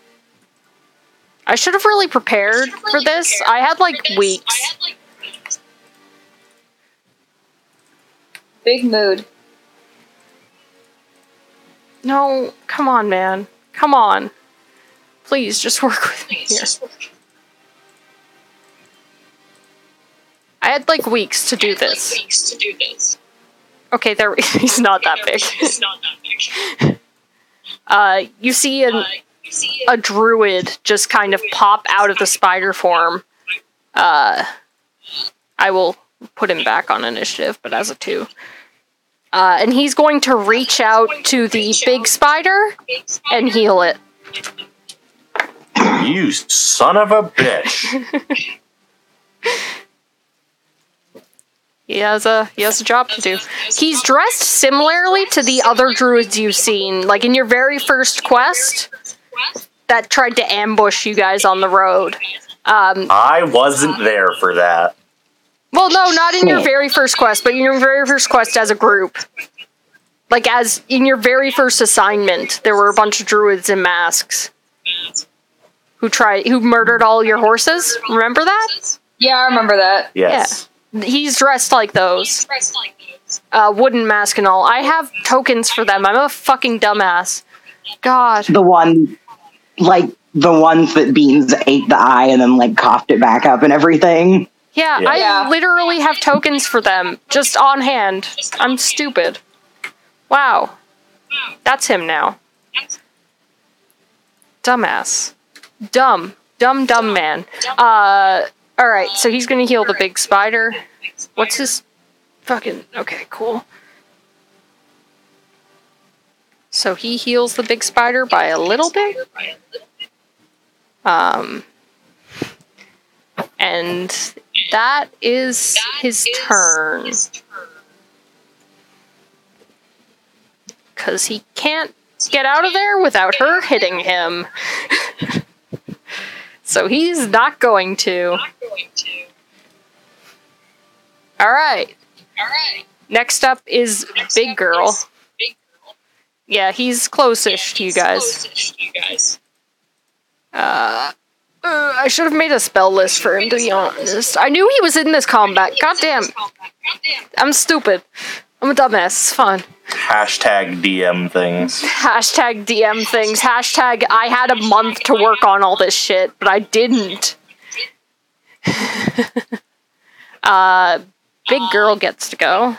I should have really prepared Should've for really this. prepared I had like for this. weeks. I had like weeks. Big mood. No, come on, man. Come on. Please, just work with me here. I had like weeks to do had, like, this. weeks to do this. Okay, there. He's not that big. It's not that big. Uh, you see an, Uh, a druid just kind of pop out of the spider form. Uh, I will put him back on initiative, but as a two. Uh, and he's going to reach out to the big spider and heal it. You son of a bitch. He has a he has a job to do. He's dressed similarly to the other druids you've seen, like in your very first quest that tried to ambush you guys on the road. Um, I wasn't there for that. Well, no, not in your very first quest, but in your very first quest as a group. Like as in your very first assignment, there were a bunch of druids in masks who tried who murdered all your horses. Remember that? Yeah, I remember that. Yes. He's dressed like those. Dressed like those. uh, wooden mask and all. I have tokens for them. I'm a fucking dumbass. God. The one, like the ones that Beans ate the eye and then like coughed it back up and everything. Yeah, Yeah. I Yeah. literally have tokens for them just on hand. I'm stupid. Wow. That's him now. Dumbass. Dumb. Dumb, dumb man. Uh, alright, so he's gonna heal the big spider. What's his fucking. Okay, cool. So he heals the big spider by a little bit? Um, and that is That his is turn because he can't get out of there without her hitting him. so he's not going to. Not going to. All right. All right. Next up is Next Big up Girl. is Big girl. Yeah, he's close-ish to you He's guys. closest to you guys. Uh, uh, I I should have made a spell list for him, to be honest. I knew he was in this combat. God damn. I'm stupid. I'm a dumbass. It's fine. Hashtag DM things. Hashtag DM things. Hashtag I had a month to work on all this shit, but I didn't. uh, big girl gets to go.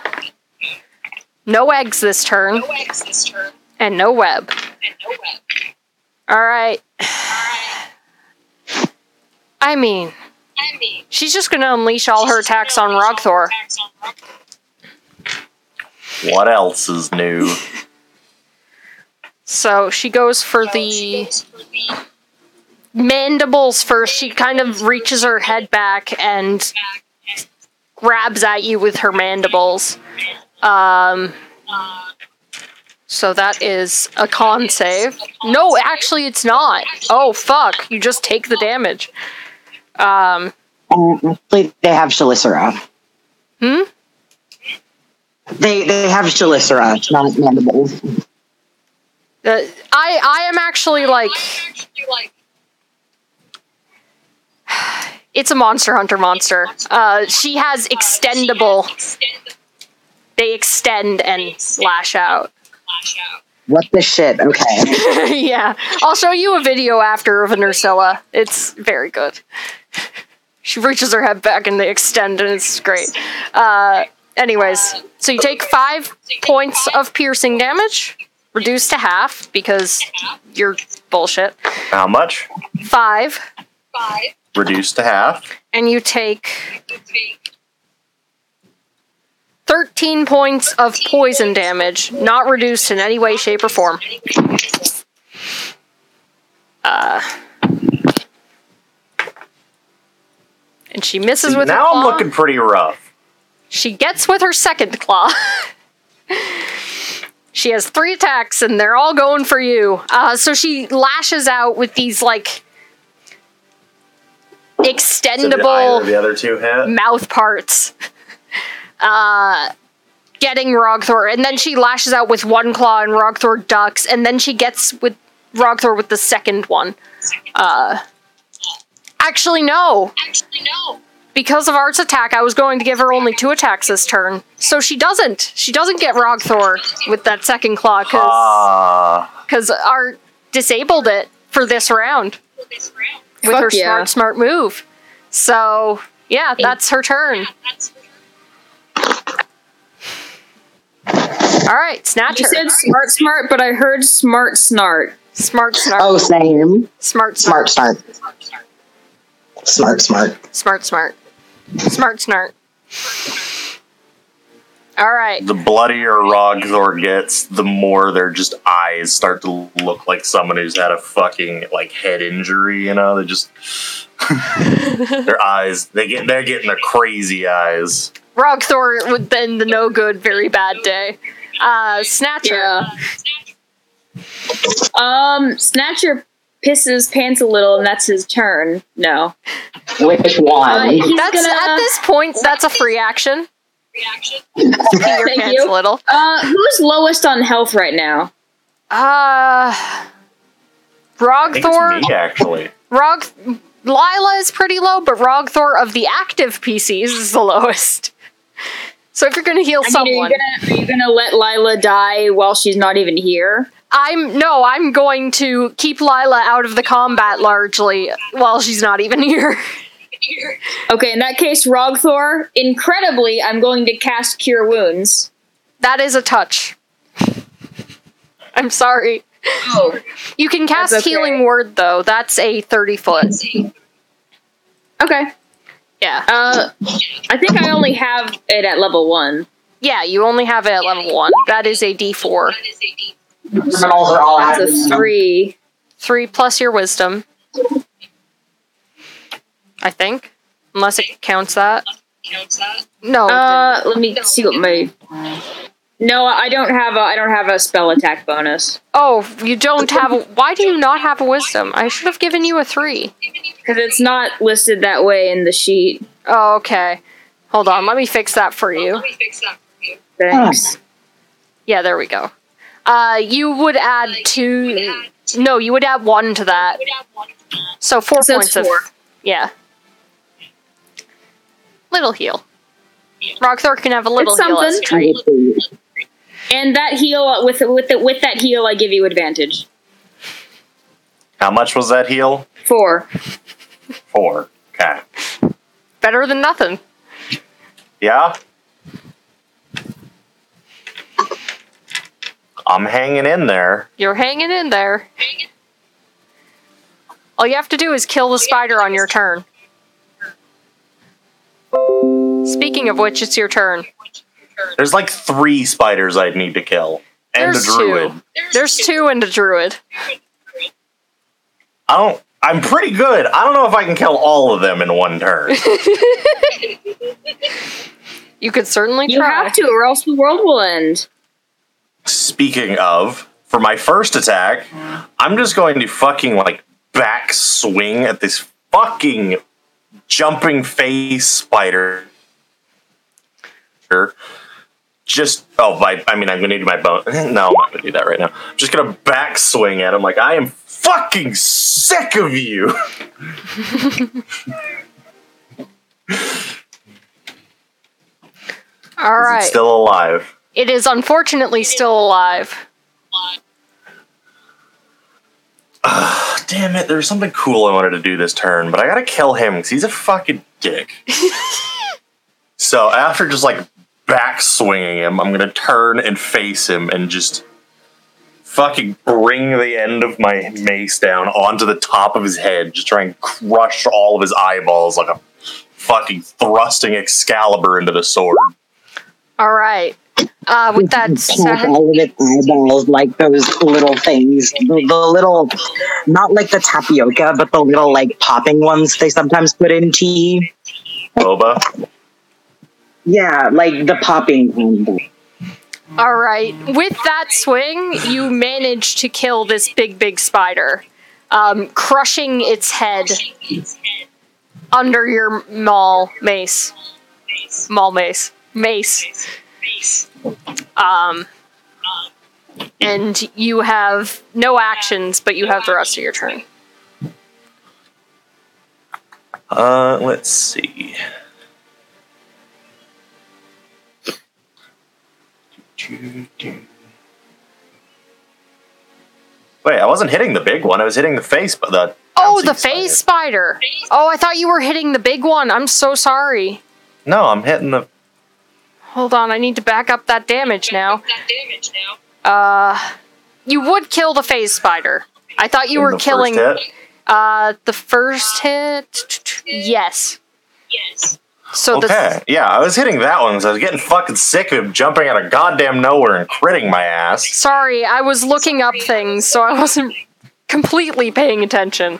No eggs this turn, No eggs this turn, and no web. and no web. Alright. I mean, I mean, she's just gonna unleash all her attacks on Rogthor. Attacks on Rogthor. What else is new? So she goes for the goes for the mandibles first. She kind of reaches her head back and grabs at you with her mandibles. Um, so that is a con save. No, actually, it's not. Oh, fuck. You just take the damage. Um, Um, they have Chelicera. hmm? They they have Chelicera, not mandibles. Uh, I, I am actually like. I'm actually like It's a monster hunter monster. Uh, she has extendable. They extend and lash out. lash out. What the shit? Okay. yeah. I'll show you a video after of an Nerscylla. It's very good. She reaches her head back and they extend, and it's great. Uh, anyways, so you take five points of piercing damage, reduced to half because you're bullshit. How much? Five, Five, Reduced to half. and you take 13 points of poison damage, not reduced in any way, shape, or form. Uh, and she misses with her claw. now I'm looking pretty rough. She gets with her second claw. she has three attacks, and they're all going for you. Uh, so she lashes out with these like So extendable of the other two hit? mouth parts. Uh, getting Rogthor, and then she lashes out with one claw, and Rogthor ducks, and then she gets with Rogthor with the second one. Uh, actually, no. actually no. Because of Art's attack, I was going to give her only two attacks this turn. So she doesn't. She doesn't get Rogthor with that second claw because Ah, Art disabled it for this round For this round. with Fuck her yeah. smart, smart move. So yeah, that's her turn. That's All right, snatch You said smart, smart, but I heard smart, snart. Smart, snart. Oh, same. Smart, Smart, smart, smart, smart, smart. smart, smart, smart, smart. All right. the bloodier Rogthor gets, the more their just eyes start to look like someone who's had a fucking like head injury. You know, they just their eyes they get they're getting their crazy eyes. Rogthor would been the no good, very bad day. Uh, Snatcher. Yeah. Um, Snatcher pisses pants a little, and that's his turn. No. Which Uh, one? he's That's gonna. at this point. That's a free action. reaction. Your Thank pants you. a little. Uh, who's lowest on health right now? Uh, Rogthor. me actually. Rog. Lila is pretty low, but Rogthor of the active PCs is the lowest. So if you're gonna heal I mean, someone, are you you gonna let Lila die while she's not even here? I'm no, I'm going to keep Lila out of the combat largely while she's not even here. Okay, in that case, Rogthor. Incredibly, I'm going to cast Cure Wounds. That is a touch. I'm sorry. Oh. You can cast okay. Healing Word though. That's a 30 foot. Okay. Yeah. Uh, I think I only have it at level one. Yeah, you only have it at level 1. That is a d4. That is a D. Criminals are all That's a three. 3 plus your wisdom. I think. Unless it counts that. No. Uh, let me see what my. No, I don't have a. I don't have a spell attack bonus oh, you don't have a. Why do you not have a wisdom? I should have given you a 3. because it's not listed that way in the sheet. Oh, okay. Hold on, let me fix that for you. Let me fix that for you. Thanks. Yeah, there we go. Uh, you would add two. No, you would add one to that. Would have one. So four So it's points of. Yeah. Little heal. Rogthor can have a little It's heal. as something. a treat. And that heal with with the, with that heal, I give you advantage. How much was that heal? Four. Four. Okay. Better than nothing. Yeah? I'm hanging in there. You're hanging in there. All you have to do is kill the spider on your turn. Speaking of which, it's your turn. There's like three spiders I'd need to kill. And There's a druid. two. There's two and a druid. I don't I'm pretty good. I don't know if I can kill all of them in one turn. You could certainly You try. have to, or else the world will end. Speaking of, for my first attack, I'm just going to fucking like back swing at this fucking jumping face spider. Just oh, my, I mean, I'm gonna do my bone. No, I'm not gonna do that right now. I'm just gonna back swing at him like I am fucking sick of you. All Is it still alive? it is unfortunately still alive. Damn it, there was something cool I wanted to do this turn, but I gotta kill him because he's a fucking dick. so after just like back swinging him, I'm gonna turn and face him and just fucking bring the end of my mace down onto the top of his head, just try and crush all of his eyeballs like a fucking thrusting Excalibur into the sword. All right. Uh, with that Pop said, all of its eyeballs like those little things. The, the little, not like the tapioca, but the little like popping ones they sometimes put in tea. Boba. Yeah, like the popping kind. all right. With that swing, you manage to kill this big, big spider, um, crushing its head under your maul mace. Maul mace. Mace. Um, and you have no actions, but you have the rest of your turn. Uh, let's see. Wait, I wasn't hitting the big one. I was hitting the face, but the Oh, the face spider. Oh, I thought you were hitting the big one. I'm so sorry. No, I'm hitting the. Hold on, I need to back up that damage now. That damage now. Uh, you would kill the phase spider. I thought you in were the first killing hit. uh the first hit. Yes. Yes. So Okay, yeah, I was hitting that one because I was getting fucking sick of jumping out of goddamn nowhere and critting my ass. sorry, I was looking up things, so I wasn't completely paying attention.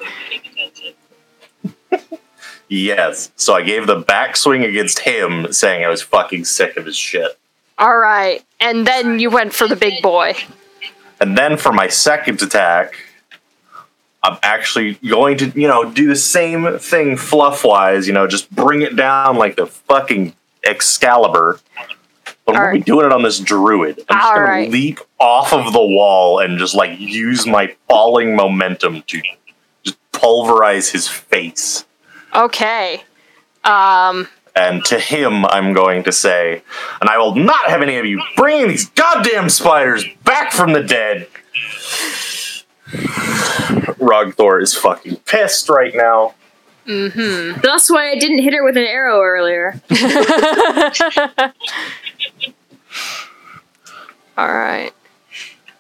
Yes, so I gave the backswing against him, saying I was fucking sick of his shit. All right, and then you went for the big boy. And then for my second attack, I'm actually going to, you know, do the same thing fluff wise, you know, just bring it down like the fucking Excalibur. But I'm Alright. doing it on this druid. I'm just gonna Alright. leap off of the wall and just like use my falling momentum to just pulverize his face. Okay. Um, And to him, I'm going to say, and I will not have any of you bringing these goddamn spiders back from the dead. Rogthor is fucking pissed right now. Mm-hmm. That's why I didn't hit her with an arrow earlier. all right.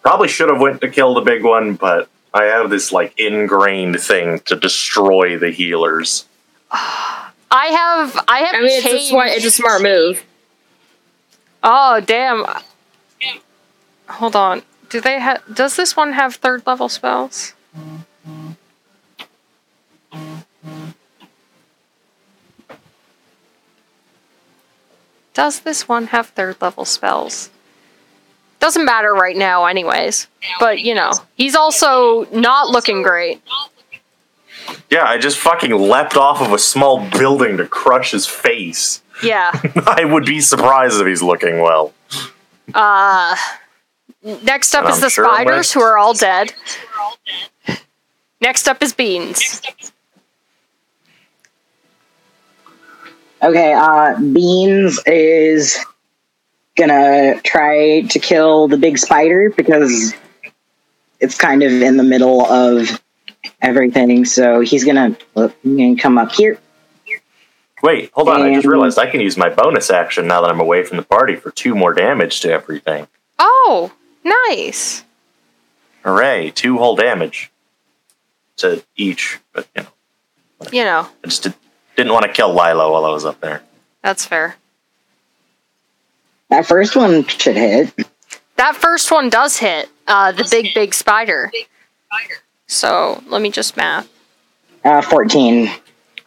Probably should have went to kill the big one, but I have this like ingrained thing to destroy the healers. I have I have I mean, it's a, changed. it's a smart move. Oh damn! Hold on. Do they have? Does this one have third level spells? Does this one have third level spells? Doesn't matter right now, anyways. But you know, he's also not looking great. Yeah, I just fucking leapt off of a small building to crush his face. Yeah. I would be surprised if he's looking well. Uh, next up And is I'm the sure spiders, who are all dead. We're all dead. Next up is beans. Okay, uh, Beans is gonna try to kill the big spider because it's kind of in the middle of everything. So he's gonna, look, he's gonna come up here. Wait, hold on. I just realized I can use my bonus action now that I'm away from the party for two more damage to everything. Oh, nice. Hooray! Two whole damage to each. But you know, You know, I just did, didn't want to kill Lila while I was up there. that's fair. That first one should hit. That first one does hit uh, the big, big spider. So let me just math. Uh, 14.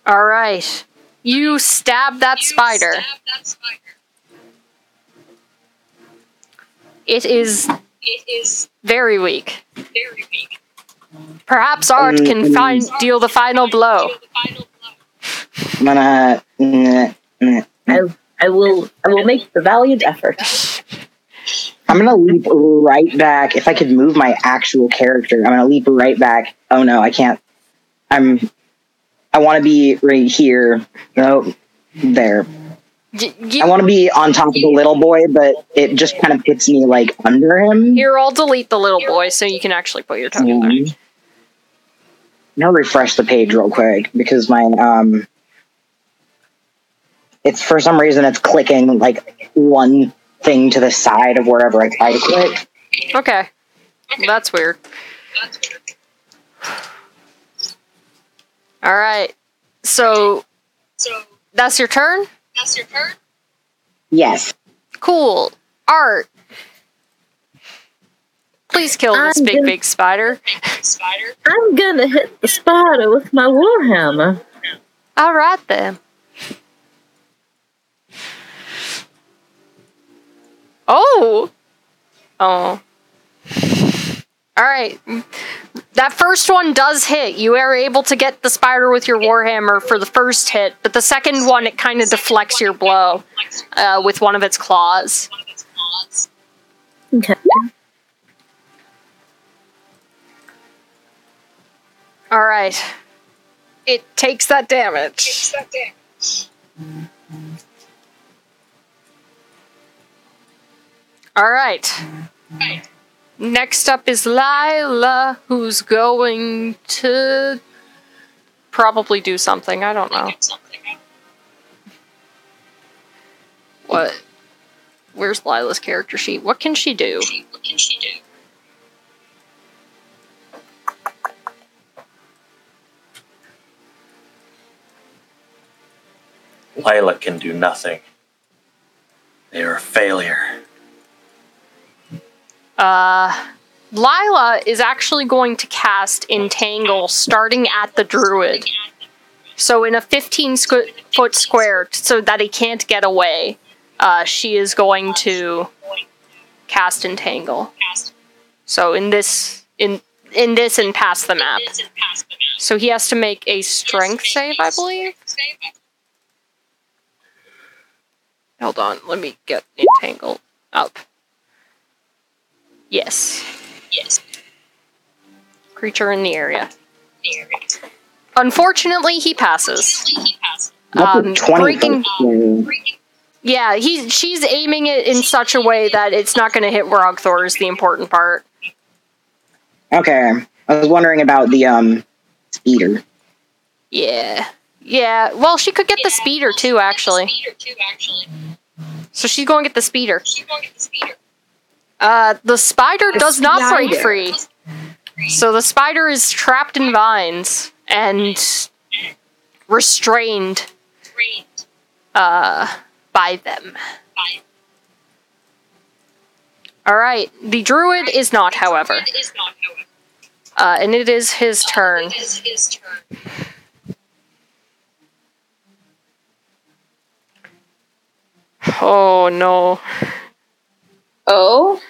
All right. You stab that spider. It is It is very weak. very weak. Perhaps Art can find deal the final blow. The final blow. I'm gonna. mm, I, I will I will make the valiant effort. I'm gonna leap right back. If I could move my actual character, I'm gonna leap right back. Oh no, I can't. I'm. I want to be right here. No, there. Y- I you- want to be on top of the little boy, but it just kind of puts me like under him. here, I'll delete the little boy so you can actually put your tongue in there. Um, I'll refresh the page real quick because my um, it's for some reason it's clicking like one thing to the side of wherever I try to click. Okay. That's weird. That's weird. All right. So So that's your turn? that's your turn. Yes. Cool. Art. Please kill this I'm big, gonna- big spider. Spider. I'm gonna hit the spider with my warhammer. All right then. Oh. Oh. All right. That first one does hit. You are able to get the spider with your warhammer for the first hit, but the second one it kind of deflects your blow uh, with one of its claws. One of its claws. Okay. All right. It takes that damage. Takes that damage. All right. Right. Next up is Lila, who's going to probably do something. I don't know what. Where's Lila's character sheet? What can she do? What can she do? Lila can do nothing. They are a failure. Uh, Lila is actually going to cast Entangle starting at the druid. So in a 15 squ- foot square, so that he can't get away, uh, she is going to cast Entangle. So in this, in in this, and pass the map. So he has to make a strength save, I believe. Save. Hold on, let me get Entangle up. Yes, Yes. creature in the area. Unfortunately, he passes. He passes. That's Um, breaking- Yeah, he she's aiming it in such a way that it's not going to hit Rogthor is the important part. Okay. I was wondering about the um speeder. Yeah. Yeah, well, she could get the speeder well, too, she got the actually. Speeder too, actually. So she's going to get the speeder. She's going to get the speeder. Uh, the spider The does not break free. So the spider is trapped in vines and restrained uh, by them. All right, the druid is not, however, It is not, however. uh, and it is his turn. It is his turn. Oh no. Oh,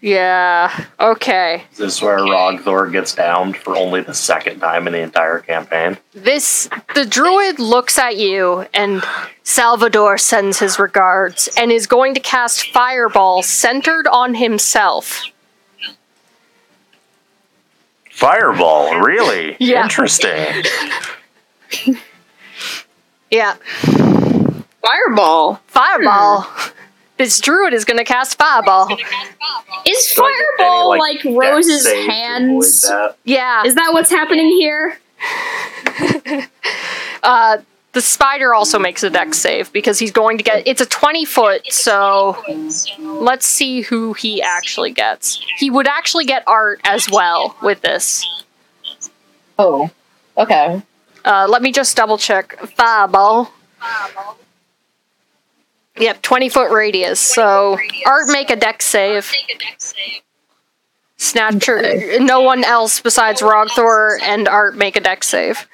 Yeah. Okay. This Is this where Rogthor gets downed for only the second time in the entire campaign? This the druid looks at you and Salvador sends his regards and is going to cast fireball centered on himself. Fireball, really? Yeah. Interesting. Yeah. Fireball. Fireball. This druid is gonna cast fireball. Is So I any, fireball like, Rose's hands? Yeah. Is that what's happening here? Uh, the spider also makes a dex save because he's going to get. It's a 20 foot, so let's see who he actually gets. He would actually get art as well with this. Oh. Okay. Uh, let me just double check. Fireball. Fireball. Yep, 20 foot radius. So, art make a dex save. Snatcher. No one else besides Rogthor and art make a dex save.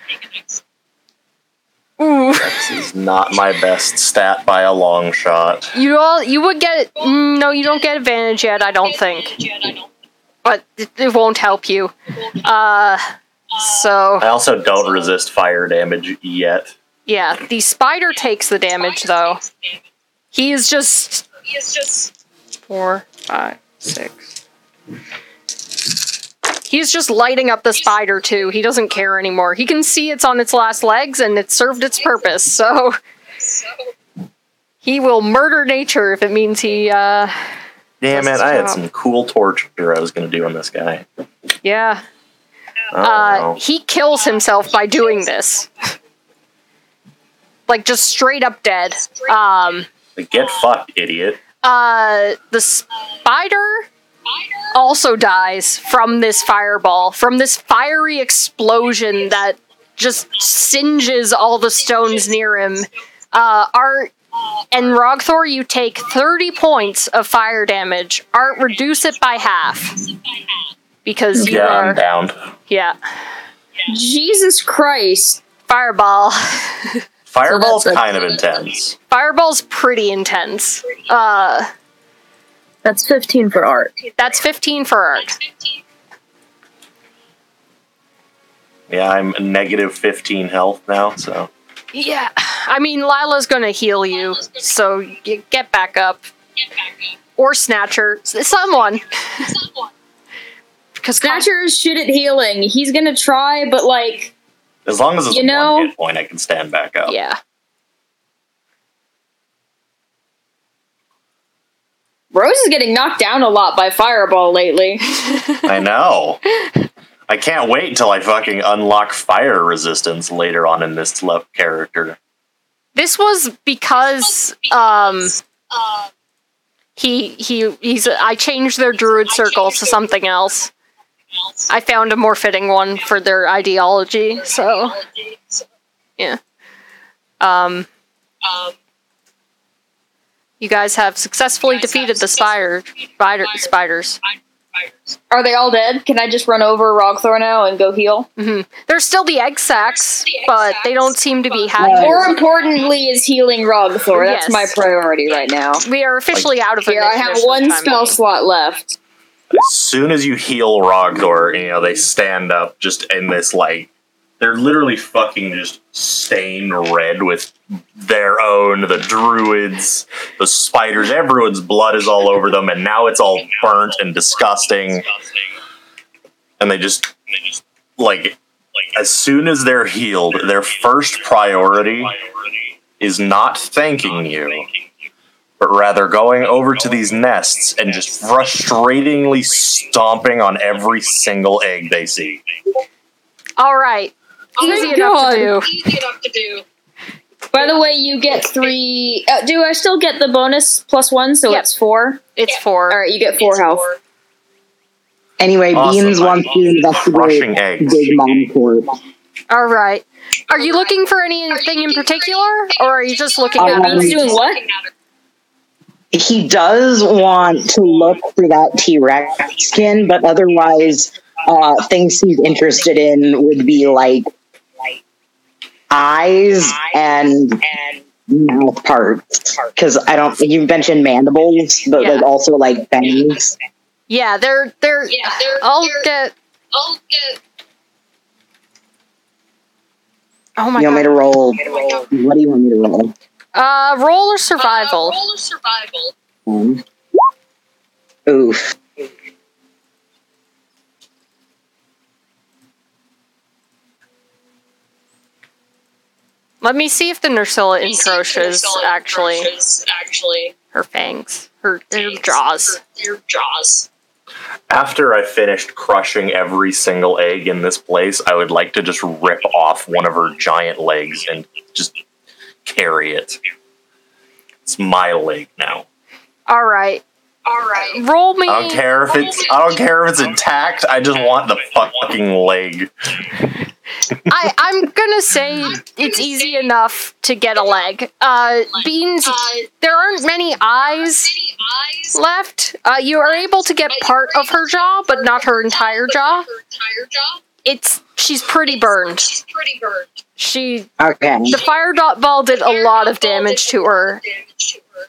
Ooh. This is not my best stat by a long shot. You all, you would get. mm, No, you don't get advantage yet. I don't think, but it, it won't help you. Uh, so I also don't resist fire damage yet. yeah, the spider takes the damage though. He is just He is just. four, five, six. He's just lighting up the spider too. He doesn't care anymore. He can see it's on its last legs and it served its purpose. So he will murder nature if it means he. uh Damn it, I had some cool torture I was going to do on this guy. Yeah. Oh, Uh, he kills himself by doing this. like just straight up dead. Um, Like, Get fucked, idiot. uh, the spider also dies from this fireball, from this fiery explosion that just singes all the stones near him. Uh, Art and Rogthor, you take 30 points of fire damage. Art, reduce it by half. Because you Yeah, are. I'm down. Yeah. Jesus Christ. Fireball. Fireball's that's a- kind of intense. Fireball's pretty intense. Uh, That's 15 for art. that's 15 for Art. Yeah, I'm negative 15 health now, so. Yeah. I mean, Lila's gonna heal you, so you get back up. Or Snatcher. S- Someone. Because Snatcher is shit at healing. He's gonna try, but like, As long as it's You know- one hit point, I can stand back up. Yeah. Rose is getting knocked down a lot by Fireball lately. I know. I can't wait until I fucking unlock fire resistance later on in this le- character. This was because um he he he's I changed their druid circle to something else. I found a more fitting one for their ideology, so yeah. Um you guys have successfully defeated the spider, spider spiders. Are they all dead? Can I just run over Rogthor now and go heal? There's still the egg sacs, but they don't seem to be happy. Right. More importantly is healing Rogthor. That's Yes. my priority right now. We are officially out of Here, I have one spell slot left. As soon as you heal Rogthor, you know, they stand up just in this, like, they're literally fucking just stained red with their own, the druids, the spiders, everyone's blood is all over them, and now it's all burnt and disgusting. And they just, like, as soon as they're healed, their first priority is not thanking you, but rather going over to these nests and just frustratingly stomping on every single egg they see. All right. Easy enough to do. Easy enough to do. By the way, you get three. Uh, do I still get the bonus plus one? So Yep. it's four. It's four. All right, you get four It's health. four. Anyway, Awesome. Beans wants to Crushing investigate. Big Mom Corp. All right. Are you looking for anything in particular, or are you just looking at Um, He's doing what? He does want to look for that T Rex skin, but otherwise, uh, things he's interested in would be like eyes and mouth parts. Because I don't. You mentioned mandibles, but like also like fangs. Yeah, they're they're. Yeah, they're- I'll they're- get. I'll get Oh my You want me to roll? What do you want me to roll? Uh, roll or uh, survival. roll of survival. Um, oof. Let me see if the Nerscylla encroaches actually encroaches, actually her fangs, her, her fangs, jaws. Her, her jaws. After I finished crushing every single egg in this place, I would like to just rip off one of her giant legs and just carry it. It's my leg now. All right, All right. roll me. I don't care if it's I don't care if it's intact. I just want the fucking leg. I, I'm gonna say it's easy enough to get a leg. Uh, Beans, Uh, there aren't many eyes left. Uh, you are able to get part of her jaw, but not her entire jaw. Her entire jaw. It's she's pretty burned. She's pretty burned. She Okay. the fire dot ball did a lot of damage to her. Damage to her.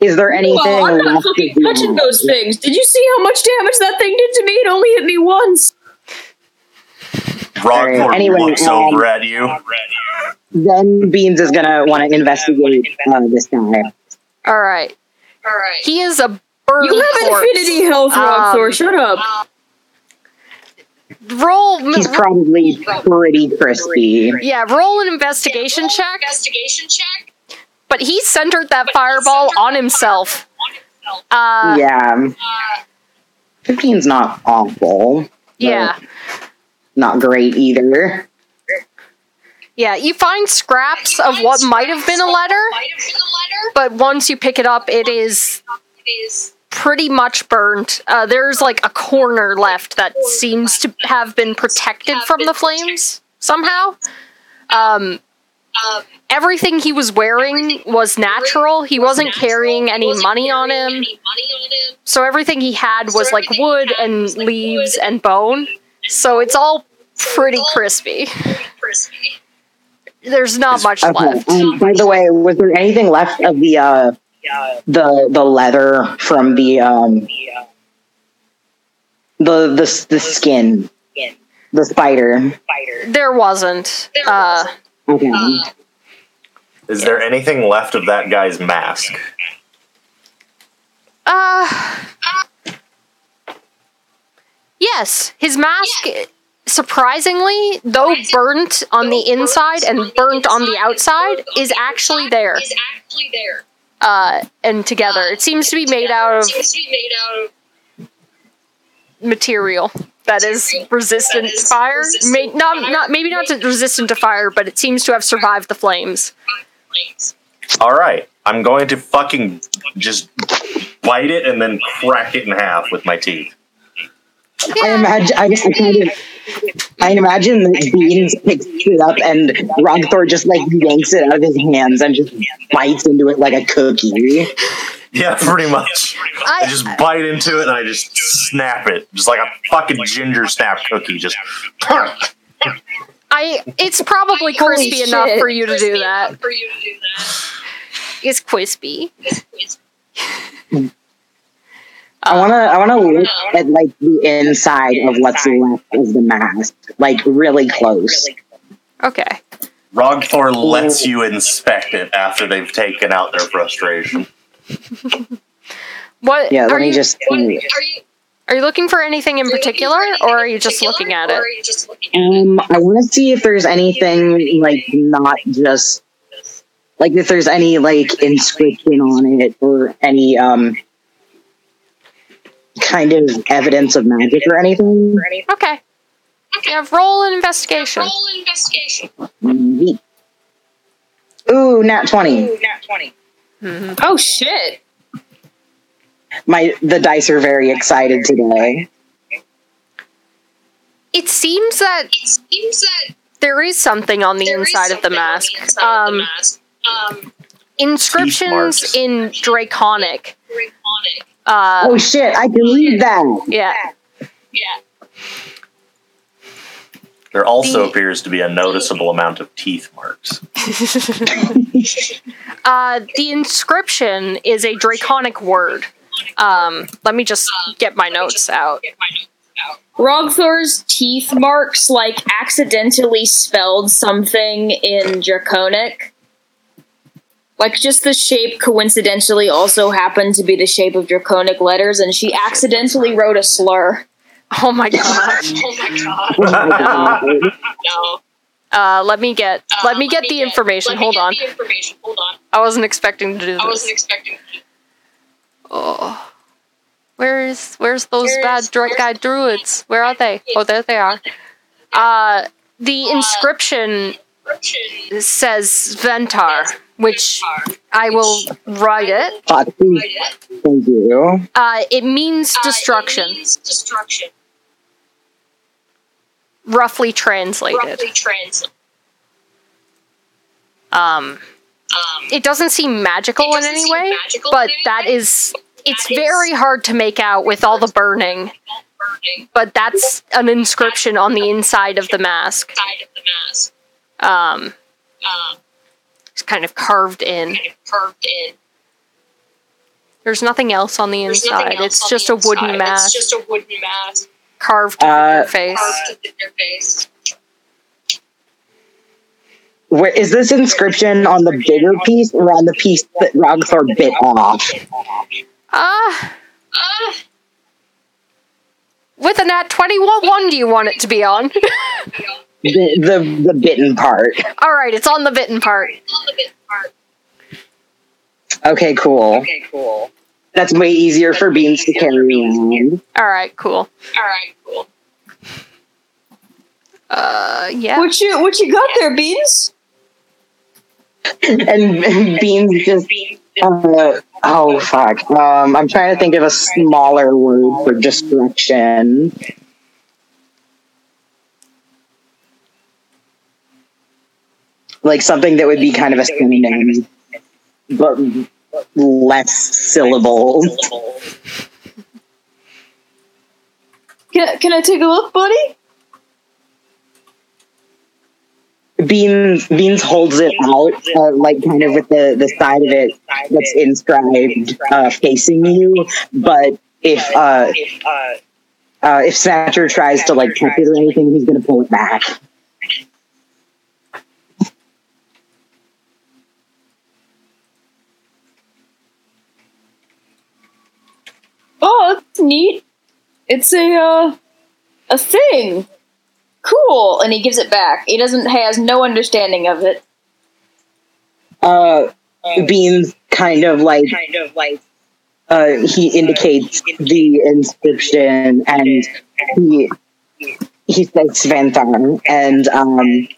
Is there anything Well, I'm not fucking touching those things. Did you see how much damage that thing did to me? It only hit me once. Rogthor anyway, looks um, over at you. Then Beans is gonna want to investigate uh, this guy. All right, All right. he is a burned You have corpse. infinity health, Um, Rogthor. Shut up. Roll, He's probably pretty crispy. yeah, roll an investigation Roll check. Investigation check. But he centered that fireball on himself. On himself. Uh, Yeah, 15's not awful. yeah, Not great either. yeah. You find scraps of what might have been a letter, Might have been a letter. but once you pick it up, it is It is pretty much burnt. Uh, there's like a corner left that seems to have been protected from the flames somehow. Um, everything he was wearing was natural. He wasn't carrying any money on him. Any money on him. So everything he had was like wood and leaves and bone. So it's all pretty crispy. There's not much left. Um, by the way, was there anything left of the uh, the the leather from the um the the the skin, the spider? There wasn't. Uh, Okay. Uh, Is there anything left of that guy's mask? uh, yes, his mask, surprisingly, though burnt on the inside and burnt on the outside, is actually there. Is actually there. Uh, and together, it seems to be made out of Seems to be made out of material that is resistant That to fire. resistant May, not, fire. not maybe not to, resistant to fire, but it seems to have survived the flames. flames. All right, I'm going to fucking just bite it and then crack it in half with my teeth. I imagine. I, I kind of. I imagine that Beans picks it up and Rogthor just like yanks it out of his hands and just bites into it like a cookie. Yeah, pretty much. I I, just bite into it and I just snap it, just like a fucking ginger snap cookie. Just I, it's probably crispy enough for you to do that. enough For you to do that. It's crispy. It's- it's- I wanna. I wanna look at like the inside of what's left of the mask, like really close. Okay. Rogthor lets you inspect it after they've taken out their frustration. What Yeah. are Let me you just. Are you are you looking for anything in are you looking particular, for anything or are in you just particular, looking at or it? Are you just looking at it? Um, I want to see if there's anything like not just like if there's any like inscription on it or any um kind of evidence of magic or anything. Okay. Yeah, roll an investigation. Roll an investigation. Neat. Ooh, nat twenty. Mhm. Oh shit. My the dice are very excited today. It seems that It seems that there is something on the inside of the something on mask. the inside of the Um, mask. Um, inscriptions in Draconic. Draconic. Uh, Oh shit! I can read that. yeah. Yeah. There also The- appears to be a noticeable amount of teeth marks. Uh, the inscription is a Draconic word. Um, let me just get my notes out. Get my notes out. Rogthor's teeth marks like accidentally spelled something in Draconic. Like just the shape coincidentally also happened to be the shape of Draconic letters, and she accidentally wrote a slur. Oh my god. Oh my god. No. Uh, let me get Uh, let me get the information. let me Hold get on. The information. Hold on. I wasn't expecting to do this. I wasn't this. expecting. Oh, where's where's those Where's- bad dr- where's guy druids? Where are they? Oh, there they are. Uh, the inscription Description. says Ventar, which I will write it. Fuck, please, it. thank you. Uh, it means Uh, it destruction, means destruction. roughly translated. Roughly translated. Um, Um, it doesn't seem magical in doesn't any way, magical but in any that way, is it's that is- very hard to make out with all the burning. burning But that's an inscription on the inside of the mask. of the mask. Um, Um, it's kind of carved in. kind of curved in. There's nothing else on the There's inside. It's on just the a wooden inside. mask It's just a wooden mask carved to Uh, your face. carved to fit face. Where is this inscription on the bigger piece or on the piece that Rogthor bit off? Ah, Ah, with a nat 20, what one do you want it to be on? The the, the bitten part. All right, it's on the bitten part. it's on the bit part. Okay, cool. Okay, cool. That's way easier for beans to carry around. All right, cool. All right, cool. Uh, yeah. What you what you got there, Beans? And, and beans just uh, oh fuck. Um, I'm trying to think of a smaller word for destruction. Like something that would be kind of a synonym, but less syllables. Can I, can I take a look, buddy? Beans Beans holds it out, uh, like kind of with the the side of it that's inscribed uh, facing you. But if uh, uh, if Snatcher tries to like touch it or anything, he's gonna pull it back. Oh, that's neat. It's a uh, a thing. Cool. And he gives it back. He doesn't he has no understanding of it. Uh, Beans kind of like Kind of like uh, he indicates the inscription and he he says Sventar and um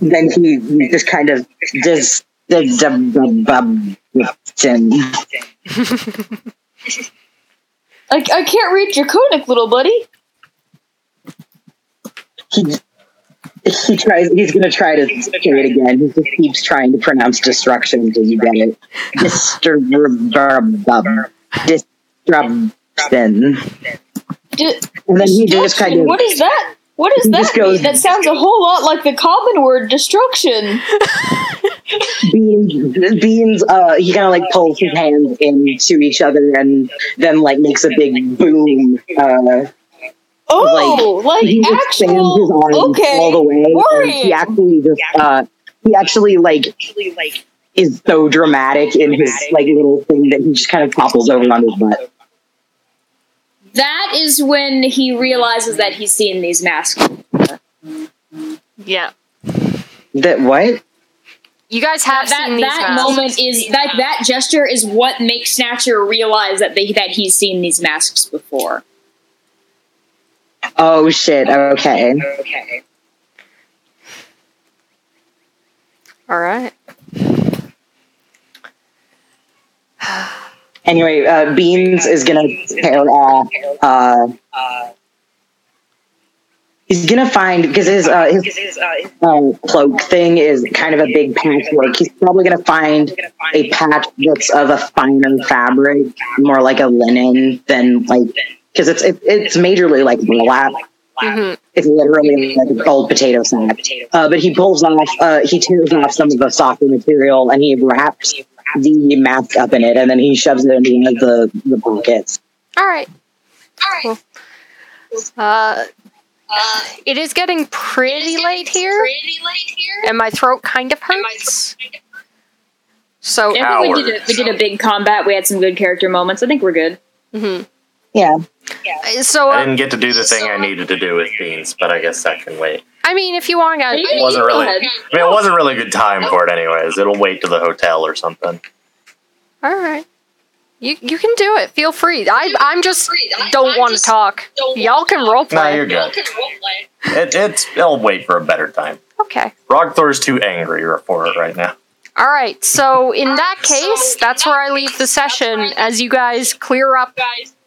then he, he just kind of does the the I, I can't read your Draconic, little buddy. he he tries he's gonna try to say it again. He just keeps trying to pronounce destruction until you get it. Disturb destruction. D- And then he just kind destruction. of What is that? What does that just mean? goes- That sounds a whole lot like the common word destruction. beans beans uh he kind of like pulls his hands into each other and then like makes a big boom uh Oh, like, he expands actual. his arms okay. all the way and he actually just uh he actually like actually like is so dramatic in his like little thing that he just kind of topples over on his butt That is when he realizes that he's seen these masks. Yeah. that what You guys have That seen these that moment is like that gesture is what makes Snatcher realize that they that he's seen these masks before. oh shit okay okay. All right. anyway uh beans is gonna tear off uh Uh, he's gonna find because his uh his uh, his cloak thing is kind of a big patchwork. He's probably going to find a patch that's of a finer fabric, more like a linen than like because it's it, it's majorly like burlap. hmm It's literally like an old potato sack. Uh, but he pulls off, uh, he tears off some of the softer material and he wraps the mask up in it, and then he shoves it into one of the the pockets. All right. All right. Uh, Uh, it is getting pretty late here, Pretty late here. and my throat kind of And my hurts. So, I think we did, a, we did a big combat. We had some good character moments. I think we're good. mhm. Yeah, so I uh, didn't get to do the thing I needed to do with beans, but I guess that can wait. I I mean, if you want to Maybe go, wasn't really- I mean, it wasn't really a good time for it, anyways. It'll wait to the hotel or something. all right. You you can do it. Feel free. I I'm just don't want to talk. Y'all can role Nah, play. you're good. It, it's it'll wait for a better time. Okay. Rogthor's too angry for it right now. All right. So in that case, that's where I leave the session as you guys clear up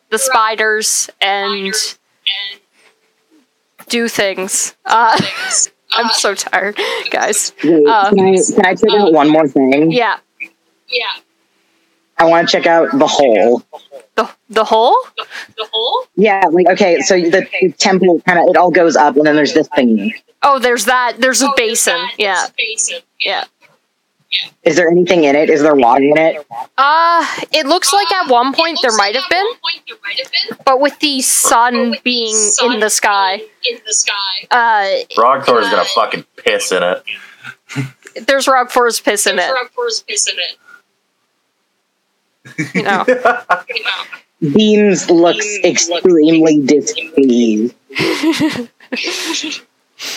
the spiders and do things. Uh, I'm so tired, guys. Wait, Uh, can I can I check out one more thing? Yeah. Yeah. I want to check out the hole. The the hole. The hole? Yeah, like okay, so the, the temple kind of it all goes up, and then there's this thing. Oh, there's that. There's a Oh, there's basin. that. Yeah. Basin. Yeah. Is there anything in it? Is there water in it? Uh, it looks like at one point there looks might have at been, one point there might have been. but with the sun with the being sun in the sky, In the sky. uh, Rogthor's gonna Uh, fucking piss in it. there's Rogthor's piss in There's it. Rogthor's piss in it. You know. You know. Beans looks extremely displeased.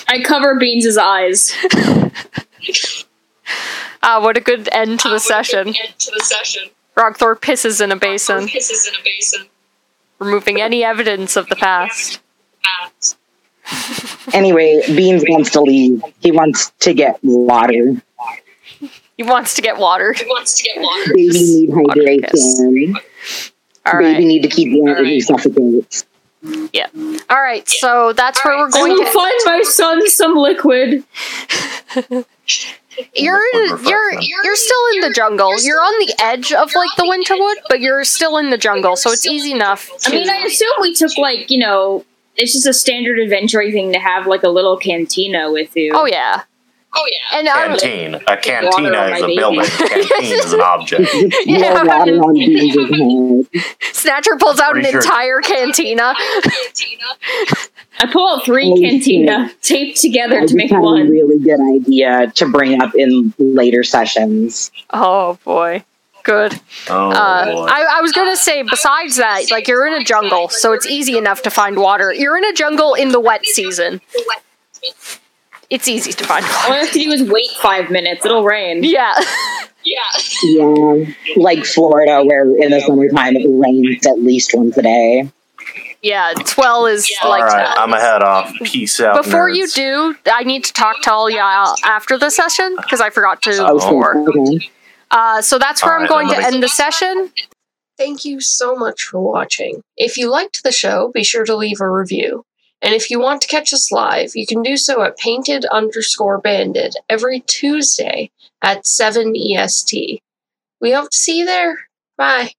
I cover Beans' eyes. Ah, what a good end to Uh, the what session. End to the session. Rogthor pisses in a basin, Pisses in a basin. removing any evidence of the past. Past. Anyway, Beans wants to leave. He wants to get water. He wants to get water. He wants to get water. Baby Just need water hydration. All Baby right. need to keep warm or he Alright. suffocates. All right. So that's where we're going. I will to. find my son some liquid. You're in, you're you're still in the jungle. You're on the edge of like the Winterwood, but you're still in the jungle, so it's easy enough. I mean, I assume we took like you know, it's just a standard adventure thing to have like a little cantina with you. oh yeah, Oh yeah. and I'm, Canteen. A cantina is a baby. building. Canteen is an object. Just Yeah. more water on Beans' head. Snatcher pulls out an sure- entire cantina. Cantina. I pull out three Holy cantina taped together I to make had a one. really good idea to bring up in later sessions. Oh boy, good. Oh Uh, boy. I, I was gonna say, besides that, like you're in a jungle, so it's easy enough to find water. You're in a jungle in the wet season. The wet. It's easy to find All I water. have to do is wait five minutes. It'll rain. Yeah. Yeah. Yeah, like Florida, where in the summertime it rains at least once a day. Yeah, Twell is Yeah. like All right, that. I'm gonna head off. Peace out. Before you do, I need to talk to all y'all after the session because I forgot to Oh, before. okay. Uh, so that's where All I'm right, going then to let me- end the session. Thank you so much for watching. If you liked the show, be sure to leave a review. And if you want to catch us live, you can do so at painted underscore banded every Tuesday at 7 EST. We hope to see you there. Bye.